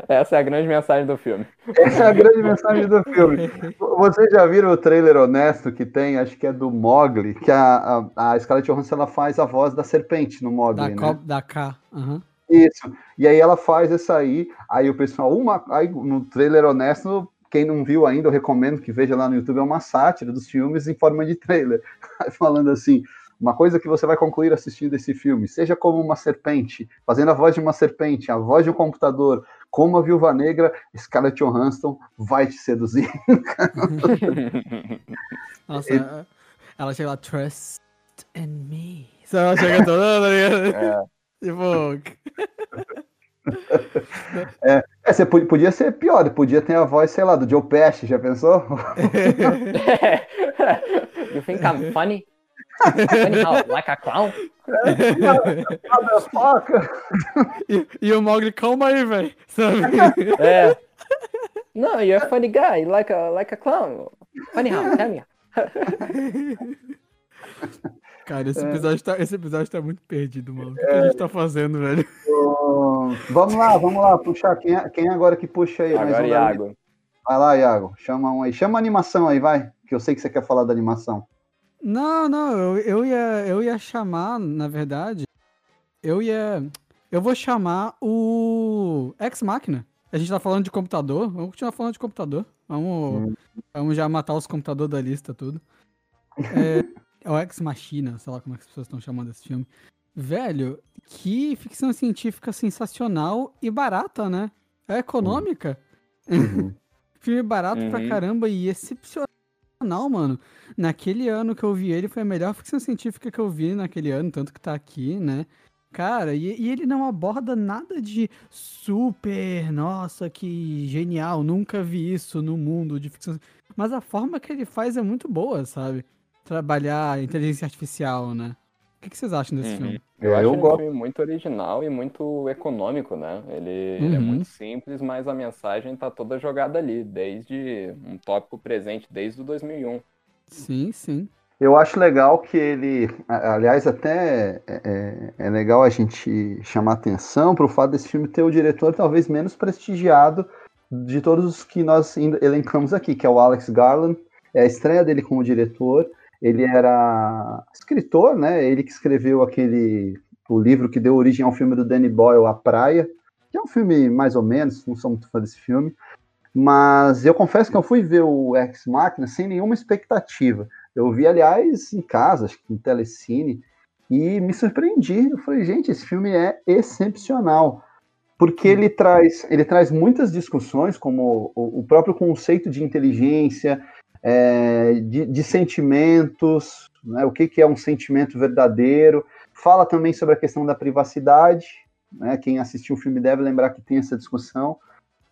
Essa é a grande mensagem do filme. Essa é a grande mensagem do filme. Vocês já viram o trailer honesto que tem? Acho que é do Mogli, que a, a, a Scarlett Johansson ela faz a voz da serpente no Mogli, da, né? Da K. Uhum. Isso. E aí ela faz essa aí, aí o pessoal, uma, aí no trailer honesto, quem não viu ainda, eu recomendo que veja lá no YouTube, é uma sátira dos filmes em forma de trailer. Falando assim, uma coisa que você vai concluir assistindo esse filme, seja como uma serpente, fazendo a voz de uma serpente, a voz de um computador, como a Viúva Negra, Scarlett Johansson vai te seduzir. Nossa, Ele... ela chega lá, trust in me. Só ela chega toda, tá é. Tipo... É, é, você podia ser pior, podia ter a voz, sei lá, do Joe Pesci, já pensou? you think I'm funny? Like a clown? Motherfucker! e, e o Mogli, calma aí, velho. É. No, you're a funny guy, like a, like a clown. Funny how, tell me. Cara, esse episódio, tá, esse episódio tá muito perdido, mano. O que, é. que a gente tá fazendo, velho? vamos lá, vamos lá, puxar. Quem, é, quem é agora que puxa aí? Agora, um Iago. Vai lá, Iago. Chama um aí. Chama a animação aí, vai. Que eu sei que você quer falar da animação. Não, não, eu, eu, ia, eu ia chamar, na verdade, eu ia. Eu vou chamar o Ex Machina. A gente tá falando de computador, vamos continuar falando de computador. Vamos, hum. vamos já matar os computadores da lista, tudo. É, é o Ex Machina, sei lá como é que as pessoas estão chamando esse filme. Velho, que ficção científica sensacional e barata, né? É econômica. Uhum. filme barato uhum. pra caramba e excepcional não, mano. Naquele ano que eu vi ele, foi a melhor ficção científica que eu vi naquele ano, tanto que tá aqui, né? Cara, e, e, ele não aborda nada de super, nossa, que genial, nunca vi isso no mundo de ficção. Mas a forma que ele faz é muito boa, sabe? Trabalhar inteligência artificial, né? O que, que vocês acham desse uhum. filme? Eu, eu acho um filme muito original e muito econômico, né? Ele, uhum. ele, é muito simples, mas a mensagem tá toda jogada ali, desde um tópico presente, desde o 2001. Sim, sim. Eu acho legal que ele, aliás, até é, é, é legal a gente chamar atenção para o fato desse filme ter o diretor talvez menos prestigiado de todos os que nós elencamos aqui, que é o Alex Garland. É a estreia dele como diretor. Ele era escritor, né? Ele que escreveu aquele o livro que deu origem ao filme do Danny Boyle, A Praia, que é um filme mais ou menos, não sou muito fã desse filme, mas eu confesso que eu fui ver o Ex Machina sem nenhuma expectativa. Eu vi, aliás, em casa, acho que em telecine, e me surpreendi. Eu falei, gente, esse filme é excepcional, porque ele traz, ele traz muitas discussões, como o, o próprio conceito de inteligência, é, de, de, sentimentos, né, o que, que é um sentimento verdadeiro. Fala também sobre a questão da privacidade. Né, quem assistiu o filme deve lembrar que tem essa discussão.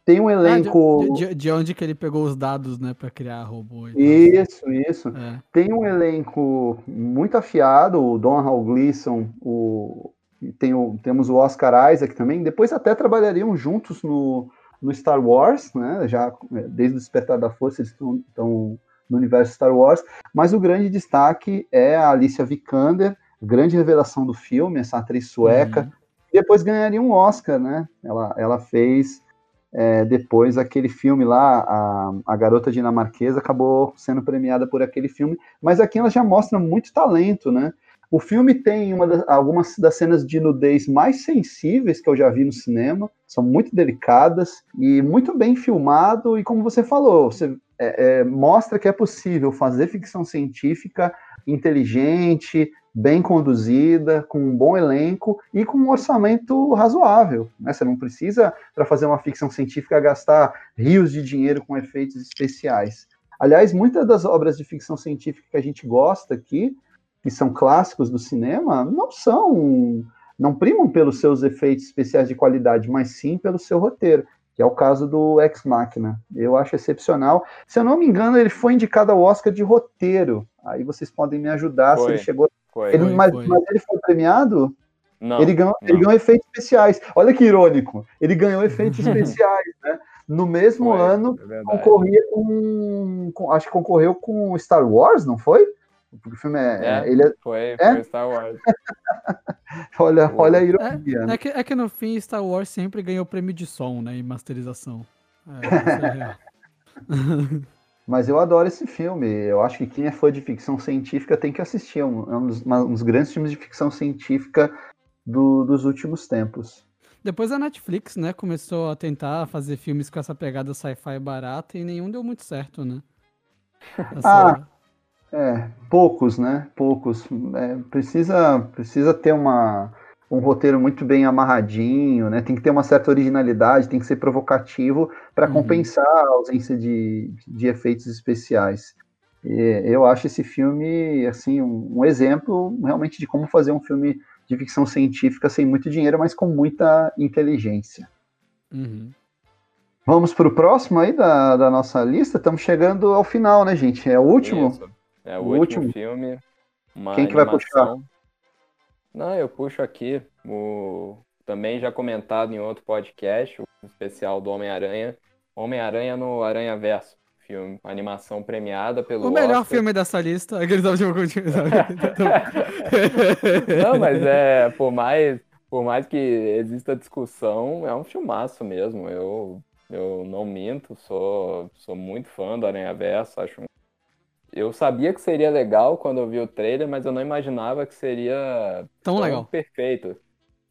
Tem um elenco. Ah, de, de, de, onde que ele pegou os dados, né, para criar robô? isso, isso. É. Tem um elenco muito afiado, o Don Hall Gleason, o, tem o, temos o Oscar Isaac também. Depois até trabalhariam juntos no, no Star Wars, né? Já desde o Despertar da Força eles estão no universo Star Wars. Mas o grande destaque é a Alicia Vikander, grande revelação do filme, essa atriz sueca. Uhum. Depois ganharia um Oscar, né? Ela, ela fez é, depois aquele filme lá, a, a Garota Dinamarquesa, acabou sendo premiada por aquele filme, mas aqui ela já mostra muito talento, né? O filme tem das, algumas das cenas de nudez mais sensíveis que eu já vi no cinema, são muito delicadas e muito bem filmado, e como você falou, você é, é, mostra que é possível fazer ficção científica inteligente, bem conduzida, com um bom elenco e com um orçamento razoável. Né? Você não precisa, para fazer uma ficção científica, gastar rios de dinheiro com efeitos especiais. Aliás, muitas das obras de ficção científica que a gente gosta aqui, que são clássicos do cinema, não são, não primam pelos seus efeitos especiais de qualidade, mas sim pelo seu roteiro, que é o caso do Ex Machina. Eu acho excepcional. Se eu não me engano, ele foi indicado ao Oscar de roteiro. Aí vocês podem me ajudar foi. se ele chegou foi, ele, foi, mas, foi. mas, ele foi premiado? Não, ele ganhou, não. ele ganhou efeitos especiais. Olha que irônico. Ele ganhou efeitos especiais, né? No mesmo foi, ano, é concorria com, com, Acho que concorreu com Star Wars, não foi? Porque o filme é. é ele é, foi, é? foi Star Wars. olha, olha a ironia. É, né? é, que, é que no fim Star Wars sempre ganhou prêmio de som, né? E masterização. É, Mas eu adoro esse filme. Eu acho que quem é fã de ficção científica tem que assistir. É um, é um, dos, um dos, grandes filmes de ficção científica do, dos últimos tempos. Depois a Netflix, né, começou a tentar fazer filmes com essa pegada sci-fi barata e nenhum deu muito certo, né? Essa... Ah, é, poucos, né? Poucos. É, precisa, precisa ter uma um roteiro muito bem amarradinho, né? Tem que ter uma certa originalidade, tem que ser provocativo para uhum. compensar a ausência de, de efeitos especiais. E eu acho esse filme assim um, um, exemplo realmente de como fazer um filme de ficção científica sem muito dinheiro, mas com muita inteligência. Uhum. Vamos para o próximo aí da, da nossa lista. Estamos chegando ao final, né, gente? É o último. Isso. É o, o último, último filme. Quem que vai puxar? Não, eu puxo aqui o também já comentado em outro podcast, o especial do Homem-Aranha. Homem-Aranha no Aranha Verso. Filme, animação premiada pelo. O melhor Oscar. filme dessa lista. Aquele tava de Não, mas é, por mais, por mais que exista discussão, é um filmaço mesmo. Eu, eu não minto, sou, sou muito fã do Aranha Verso, acho um eu sabia que seria legal quando eu vi o trailer, mas eu não imaginava que seria tão, tão legal. perfeito.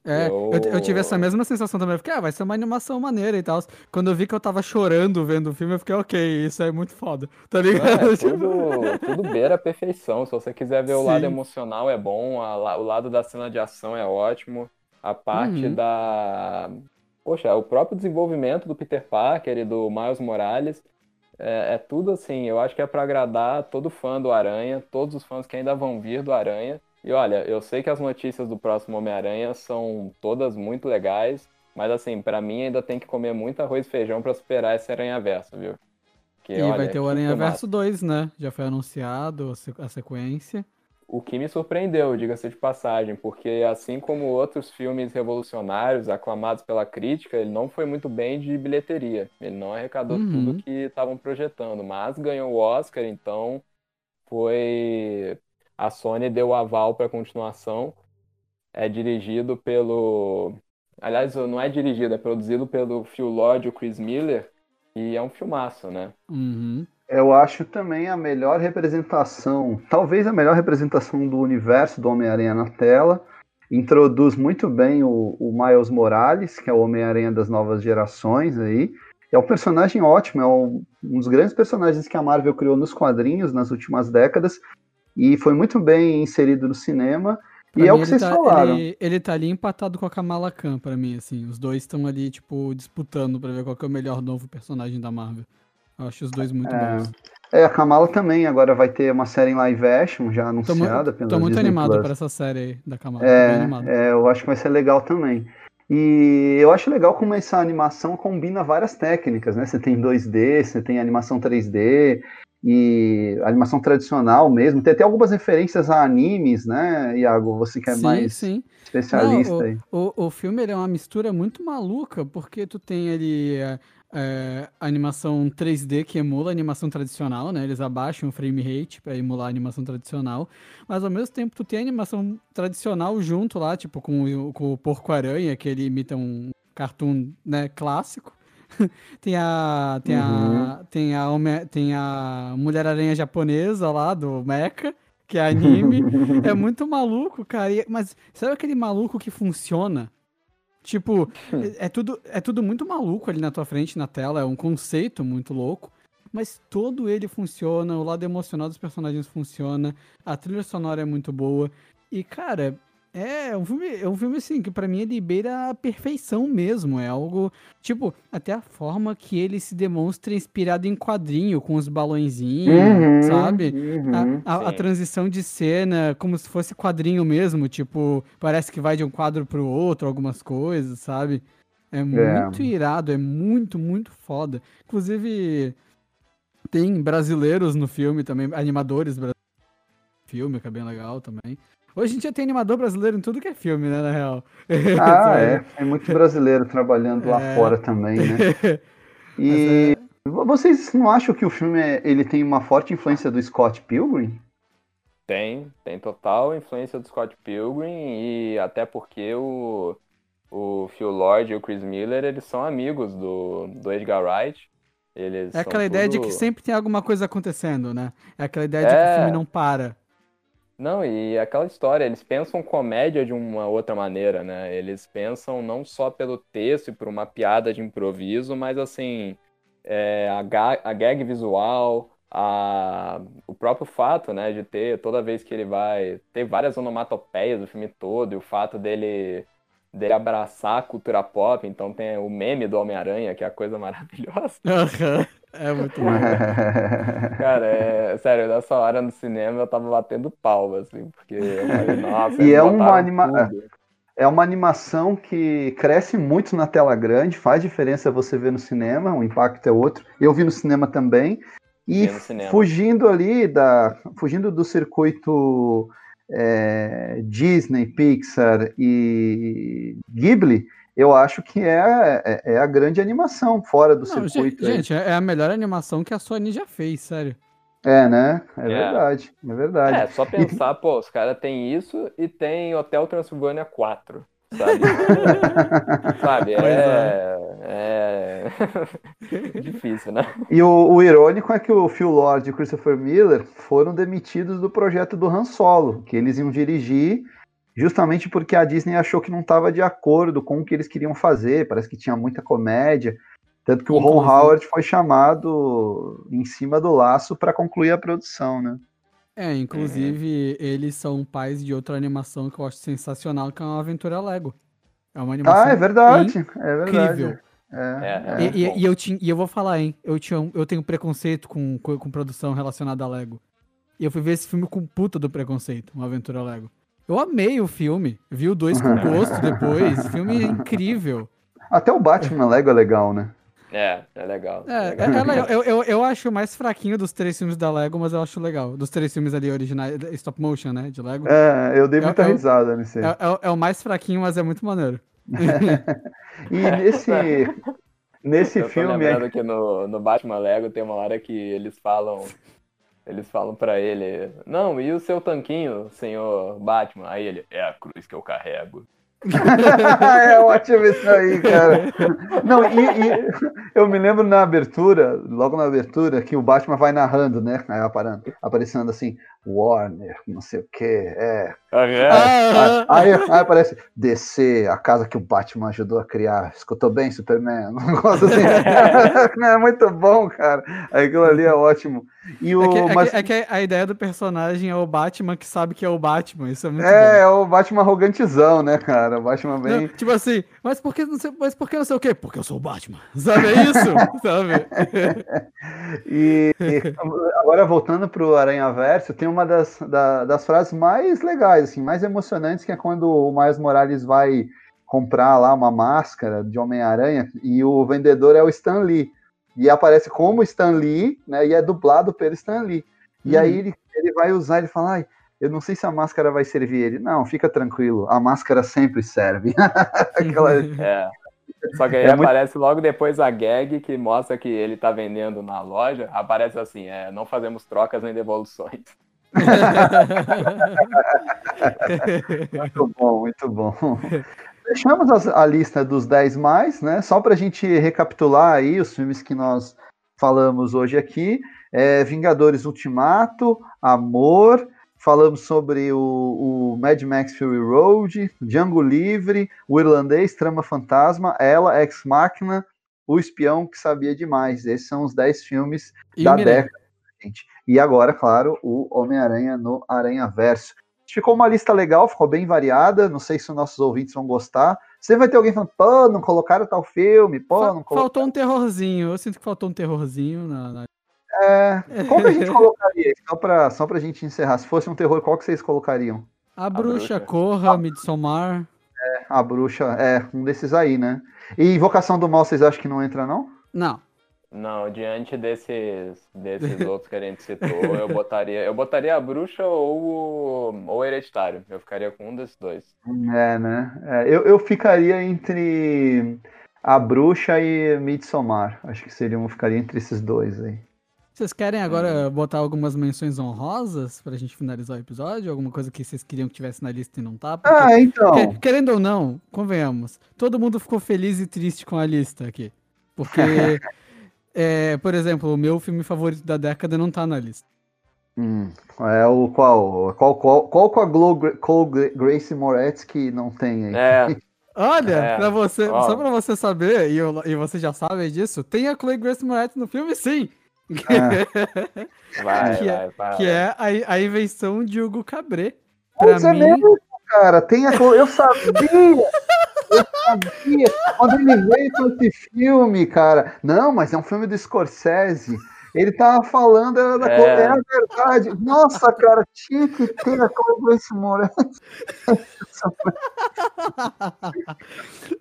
É, eu... Eu, eu... tive essa mesma sensação também. Eu fiquei, ah, vai ser uma animação maneira e tal. Quando eu vi que eu tava chorando vendo o filme, eu fiquei, ok, isso é muito foda. Tá ligado? Não, é tudo, tudo beira a perfeição. Se você quiser ver Sim. o lado emocional, é bom. A, o lado da cena de ação é ótimo. A parte uhum. da. Poxa, o próprio desenvolvimento do Peter Parker e do Miles Morales é, é, tudo assim, eu acho que é para agradar todo fã do Aranha, todos os fãs que ainda vão vir do Aranha. E olha, eu sei que as notícias do próximo Homem-Aranha são todas muito legais, mas assim, para mim ainda tem que comer muito arroz e feijão para superar esse Aranha Verso, viu? Que, e olha, vai ter o Aranha Verso 2, né? Já foi anunciado a sequência. O que me surpreendeu, diga-se de passagem, porque assim como outros filmes revolucionários aclamados pela crítica, ele não foi muito bem de bilheteria. Ele não arrecadou uhum. tudo que estavam projetando, mas ganhou o Oscar, então foi a Sony deu o aval para a continuação. É dirigido pelo, aliás, não é dirigido, é produzido pelo Phil Lord e o Chris Miller, e é um filmaço, né? Uhum eu acho também a melhor representação, talvez a melhor representação do universo do Homem-Aranha na tela. Introduz muito bem o, o Miles Morales, que é o Homem-Aranha das novas gerações aí. É um personagem ótimo, é um, um dos grandes personagens que a Marvel criou nos quadrinhos nas últimas décadas e foi muito bem inserido no cinema. Pra e é o que vocês tá, falaram. Ele, ele tá ali empatado com a Kamala Khan, pra mim, assim. Os dois estão ali, tipo, disputando pra ver qual é o melhor novo personagem da Marvel. Eu acho os dois muito é, bons. É, a Kamala também agora vai ter uma série em live action já anunciada tô, Tô muito Disney animado para essa série aí da Kamala. É, é, eu acho que vai ser legal também. E eu acho legal como essa animação combina várias técnicas, né? Você tem 2D, você tem animação 3D e animação tradicional mesmo. Tem até algumas referências a animes, né, Iago? Você que é sim, mais sim. especialista Não, aí. O, o, o filme é uma mistura muito maluca, porque tu tem ali é, animação 3D que emula a animação tradicional, né? Eles abaixam o frame rate para emular a animação tradicional, mas ao mesmo tempo tu tem a animação tradicional junto lá, tipo com, o- com o Porco-Aranha, que ele imita um cartoon, né, clássico. tem a tem a tem a tem a Mulher-Aranha japonesa lá do Mecha, que é anime. é muito maluco, cara. Mas sabe aquele maluco que funciona? Tipo, é, é tudo, é tudo muito maluco ali na tua frente, na tela, é um conceito muito louco, mas todo ele funciona, o lado emocional dos personagens funciona, a trilha sonora é muito boa, e cara, é um filme, é um filme assim, que pra mim ele beira a perfeição mesmo, é algo, tipo, até a forma que ele se demonstra inspirado em quadrinho, com os balõezinhos, Uhum, sabe? uhum. A, a- a transição de cena, como se fosse quadrinho mesmo, tipo, parece que vai de um quadro pro outro, algumas coisas, sabe? É muito irado, é muito, muito foda. Inclusive, tem brasileiros no filme também, animadores brasileiros no filme, que é bem legal também. Hoje em dia tem animador brasileiro em tudo que é filme, né, na real. Ah, é. Tem muito brasileiro trabalhando lá É. fora também, né? E é- vocês não acham que o filme é- ele tem uma forte influência do Scott Pilgrim? Tem, tem total influência do Scott Pilgrim e até porque o, o Phil Lord e o Chris Miller, eles são amigos do, do Edgar Wright. Eles É são aquela ideia de que sempre tem alguma coisa acontecendo, né? É aquela ideia de que o É. filme não para. Não, e aquela história, eles pensam comédia de uma outra maneira, né? Eles pensam não só pelo texto e por uma piada de improviso, mas assim, é, a, ga- a gag visual, a, o próprio fato, né, de ter, toda vez que ele vai, ter várias onomatopeias do filme todo, e o fato dele, dele abraçar a cultura pop, então tem o meme do Homem-Aranha, que é a coisa maravilhosa. Aham. É muito bom. Cara, é, sério, nessa hora no cinema eu tava batendo palma, assim, porque eu falei, nossa, E é uma anima- tudo. É uma animação que cresce muito na tela grande, faz diferença você ver no cinema, o impacto é outro. Eu vi no cinema também. E cinema. fugindo ali da. Fugindo do circuito é, Disney, Pixar e Ghibli, eu acho que é, é, é a grande animação fora do Não, circuito. gente, aí. gente, é a melhor animação que a Sony já fez, sério. É, né? É, É. verdade, é verdade. É, só pensar, pô, os caras têm isso e tem Hotel Transilvânia 4, sabe? sabe, Pois é, é... difícil, né? E o, o irônico é que o Phil Lord e o Christopher Miller foram demitidos do projeto do Han Solo, que eles iam dirigir justamente porque a Disney achou que não estava de acordo com o que eles queriam fazer, parece que tinha muita comédia. Tanto que o Ron Howard foi chamado em cima do laço para concluir a produção, né? É, inclusive, eles são pais de outra animação que eu acho sensacional, que é uma aventura Lego. É uma animação Ah, é verdade, é verdade. incrível. É, É, E, é. e- bom. e eu, tinha, e eu vou falar, hein? Eu, tinha, eu tenho preconceito com, com, com produção relacionada a Lego. E eu fui ver esse filme com puta do preconceito, uma aventura Lego. Eu amei o filme. Vi o dois com gosto depois. filme incrível. Até o Batman Lego é legal, né? É, é legal. É, legal. é- é legal. Eu, eu, eu acho o mais fraquinho dos três filmes da Lego, mas eu acho legal. Dos três filmes ali originais, stop motion, né? De Lego. É, É, eu dei muita Eu- eu- risada nesse. é, é o mais fraquinho, mas é muito maneiro. E nesse, nesse Eu tô filme lembrando que no, no Batman Lego tem uma hora que eles falam. Eles falam pra ele, não, e o seu tanquinho, senhor Batman? Aí ele, é a cruz que eu carrego. é ótimo isso aí, cara. Não, e, e eu me lembro na abertura, logo na abertura, que o Batman vai narrando, né? Aí aparando, aparecendo assim, Warner, não sei o que, é. Ah, Aí, aí aparece DC, a casa que o Batman ajudou a criar. Escutou bem, Superman? Um negócio assim. é muito bom, cara. Aquilo ali é ótimo. E o, É que, é que- mas, é que a ideia do personagem é o Batman que sabe que é o Batman. Isso é muito é, bom. é o Batman arrogantezão, né, cara? O Batman bem. Não, tipo assim, mas por que não sei, mas por que não sei o quê? Porque eu sou o Batman. Sabe é isso? Sabe? E e agora voltando pro Aranha Verso, tem uma das, da- das frases mais legais, assim, mais emocionantes, que é quando o Miles Morales vai comprar lá uma máscara de Homem-Aranha e o vendedor é o Stan Lee. E aparece como Stan Lee, né? E é dublado pelo Stan Lee. E Uhum. aí ele, ele vai usar, ele fala, ai, eu não sei se a máscara vai servir ele. Não, fica tranquilo, a máscara sempre serve. Aquela- É. Só que aí É muito- aparece logo depois a gag que mostra que ele tá vendendo na loja. Aparece assim: é, não fazemos trocas nem devoluções. Muito bom, muito bom. Fechamos as- a lista dos 10 mais, né? Só para a gente recapitular aí os filmes que nós falamos hoje aqui. É, Vingadores Ultimato, Amor, falamos sobre o, o Mad Max Fury Road, Django Livre, O Irlandês, Trama Fantasma, Ela, Ex Machina, O Espião que Sabia Demais. Esses são os 10 filmes E da década, gente. E agora, claro, o Homem-Aranha no Aranha Verso. Ficou uma lista legal, ficou bem variada. Não sei se os nossos ouvintes vão gostar. Sempre vai ter alguém falando, pô, não colocaram tal filme, pô, não colocaram. Faltou um terrorzinho. Eu sinto que faltou um terrorzinho na. na- É, que a gente colocaria? Só pra, só pra gente encerrar. Se fosse um terror, qual que vocês colocariam? A bruxa, bruxa. Corra, Midsommar. A bruxa, é, um desses aí, né? E Invocação do Mal, vocês acham que não entra, não? Não. Não, diante desses, desses outros que a gente citou, eu botaria, eu botaria a bruxa ou o, ou o hereditário. Eu ficaria com um desses dois. É, né? É, eu, eu ficaria entre a bruxa e Midsommar. Acho que seria um, ficaria entre esses dois aí. Vocês querem agora botar algumas menções honrosas pra gente finalizar o episódio? Alguma coisa que vocês queriam que tivesse na lista e não tá? Porque, Ah, então. que- querendo ou não, convenhamos, todo mundo ficou feliz e triste com a lista aqui. Porque, é, por exemplo, o meu filme favorito da década não tá na lista. Hum, é o qual? Qual, qual, qual com a Glo, Chloe Grace Moretz que não tem aí? É, Olha, É, pra você, ó. só pra você saber, e, eu- e você já sabe disso, tem a Chloe Grace Moretz no filme, sim! vai, Que é- vai, vai. que é a, a invenção de Hugo Cabret. Mas Pra é mim, mesmo, cara, tem a Chloe- Eu sabia! Eu sabia! Quando ele veio com esse filme, cara. Não, mas é um filme do Scorsese. Ele tava falando, era da É. Chloe- é a verdade. Nossa, cara, tinha que ter a Chloe Grace Moretz.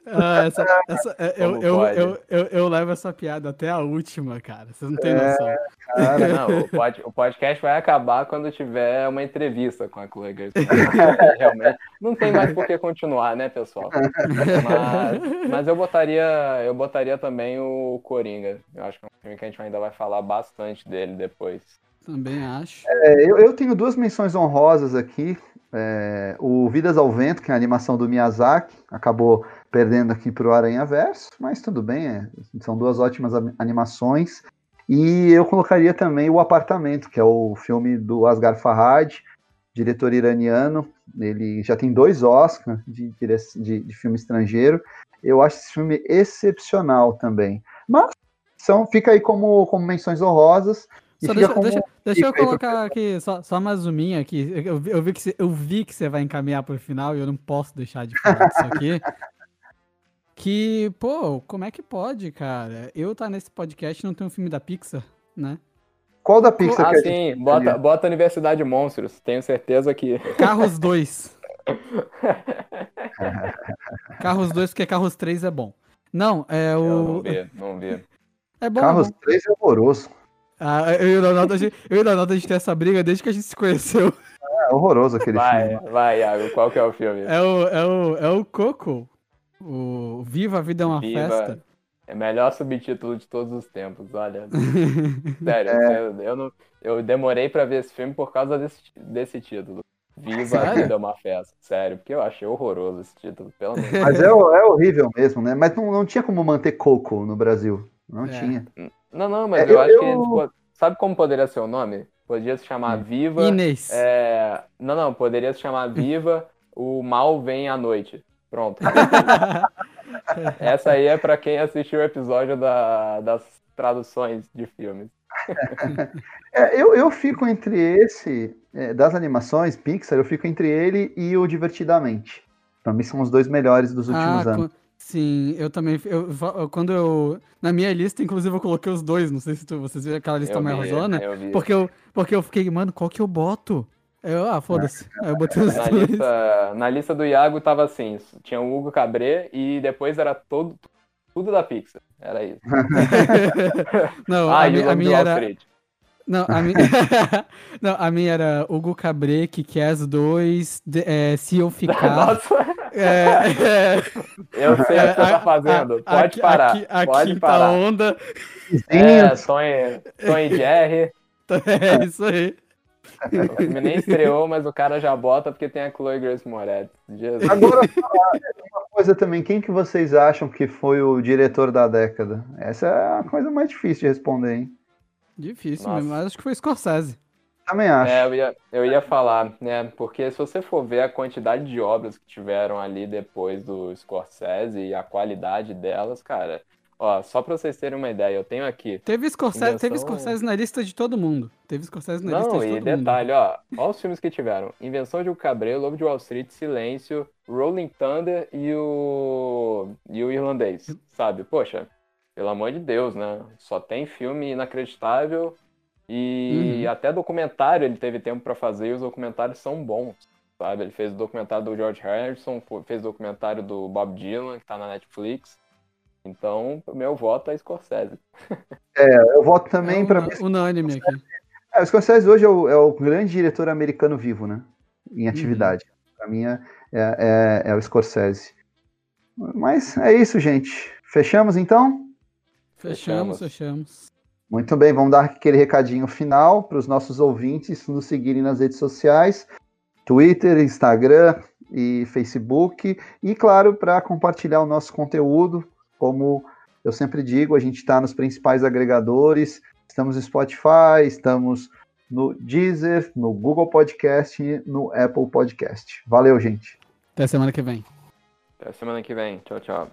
Ah, essa- essa- é, eu, eu, eu, eu, eu levo essa piada até a última, cara. Vocês não têm É. noção. Cara, Não, o, pod- o podcast vai acabar quando tiver uma entrevista com a Chloe. Realmente. Não tem mais por que continuar, né, pessoal? Mas, mas eu botaria, eu botaria também o Coringa. Eu acho que é um filme que a gente ainda vai falar bastante dele depois. Também acho. É, eu, eu tenho duas menções honrosas aqui. É, o Vidas ao Vento, que é a animação do Miyazaki, acabou perdendo aqui para o Aranha Verso, mas tudo bem, é, são duas ótimas animações. E eu colocaria também o Apartamento, que é o filme do Asghar Farhad, diretor iraniano. Ele já tem dois Oscars de, de, de filme estrangeiro. Eu acho esse filme excepcional também. Mas são, fica aí como, como menções honrosas. Deixa, como- deixa, deixa eu colocar aqui só, só mais uma aqui. Eu, vi- eu vi que você, eu vi que você vai encaminhar pro final e eu não posso deixar de falar disso aqui. Que, pô, como é que pode, cara? Eu tá nesse podcast e não tem um filme da Pixar, né? Qual da Pixar Ah, que a gente sim, bota, bota Universidade Monstros. Tenho certeza que. Carros 2. Carros 2, porque Carros 3 é bom. Não, é Eu não o. vi, não vi. É bom. Carros é bom. 3 é horroroso. Ah, eu e o Leonardo, a gente, eu e o Leonardo, a gente tem essa briga desde que a gente se conheceu. É horroroso aquele Vai, filme. vai, Iago, qual que é o filme? É o, é o, é o Coco. O Viva a Vida é uma Viva. Festa. É o melhor subtítulo de todos os tempos, olha. Sério, É. eu, eu, não, eu demorei pra ver esse filme por causa desse, desse título. Viva a Sério? Vida é uma Festa. Sério, porque eu achei horroroso esse título, pelo menos. Mas é, é horrível mesmo, né? Mas não, não tinha como manter Coco no Brasil. Não É. tinha. Não, não, mas É, eu, eu- acho que. tipo, sabe como poderia ser o nome? Poderia se chamar Viva. Inês. é, Não, não, poderia se chamar Viva, o Mal Vem à Noite. Pronto. Essa aí é pra quem assistiu o episódio da- das traduções de filmes. É, eu, eu fico entre esse, é, das animações, Pixar, eu fico entre ele e o Divertidamente. Pra mim são os dois melhores dos últimos Ah, anos. Sim, eu também. Eu, eu- quando eu. Na minha lista, inclusive, eu coloquei os dois. Não sei se tu- vocês viram aquela lista vi. Porque eu, porque eu fiquei, mano, qual que eu boto? Eu, ah, foda-se. Aí eu botei os Na dois. lista, na lista do Iago tava assim, tinha o Hugo Cabré e depois era todo, tudo da Pixar. Era isso. Não, ah, a, mi- a minha era. Não, a minha. não, a minha era Hugo Cabré, que quer as dois. de- é, se eu ficar. Nossa, é, é, eu sei o que você a- tá fazendo. a- Pode aqui- parar. aqui- a pode quinta parar. onda. É, e, Tom e Jerry. É isso aí. O filme nem estreou, mas o cara já bota porque tem a Chloe Grace Moretz. Jesus. Agora, uma coisa também, quem que vocês acham que foi o diretor da década? Essa é a coisa mais difícil de responder, hein? Difícil Nossa. mesmo, mas acho que foi Scorsese. Também acho. É, eu ia, eu ia falar, né? Porque se você for ver a quantidade de obras que tiveram ali depois do Scorsese e a qualidade delas, cara. Ó, só pra vocês terem uma ideia, eu tenho aqui. Teve Scorsese, teve Invenção- Scorsese na lista de todo mundo. Teve Scorsese na lista Não, de todo e detalhe, ó, ó os filmes que tiveram. Invenção de um Cabré, Lobo de Wall Street, Silêncio, Rolling Thunder e o e o Irlandês, sabe? Poxa, pelo amor de Deus, né? Só tem filme inacreditável e Uhum. até documentário ele teve tempo pra fazer e os documentários são bons, sabe? Ele fez o documentário do George Harrison, fez o documentário do Bob Dylan, que tá na Netflix. Então, o meu voto é Scorsese. Eu voto também é pra una- mim. unânime aqui. É, o Scorsese hoje é o, é o grande diretor americano vivo, né? Em atividade. Pra mim é, é, é- é o Scorsese. Mas é isso, gente. Fechamos então? Fechamos, Fechamos. fechamos. Muito bem, vamos dar aquele recadinho final para os nossos ouvintes nos seguirem nas redes sociais, Twitter, Instagram e Facebook. E, claro, para compartilhar o nosso conteúdo, como eu sempre digo, a gente está nos principais agregadores, estamos no Spotify, estamos no Deezer, no Google Podcast e no Apple Podcast. Valeu, gente! Até semana que vem. Até semana que vem. Tchau, tchau.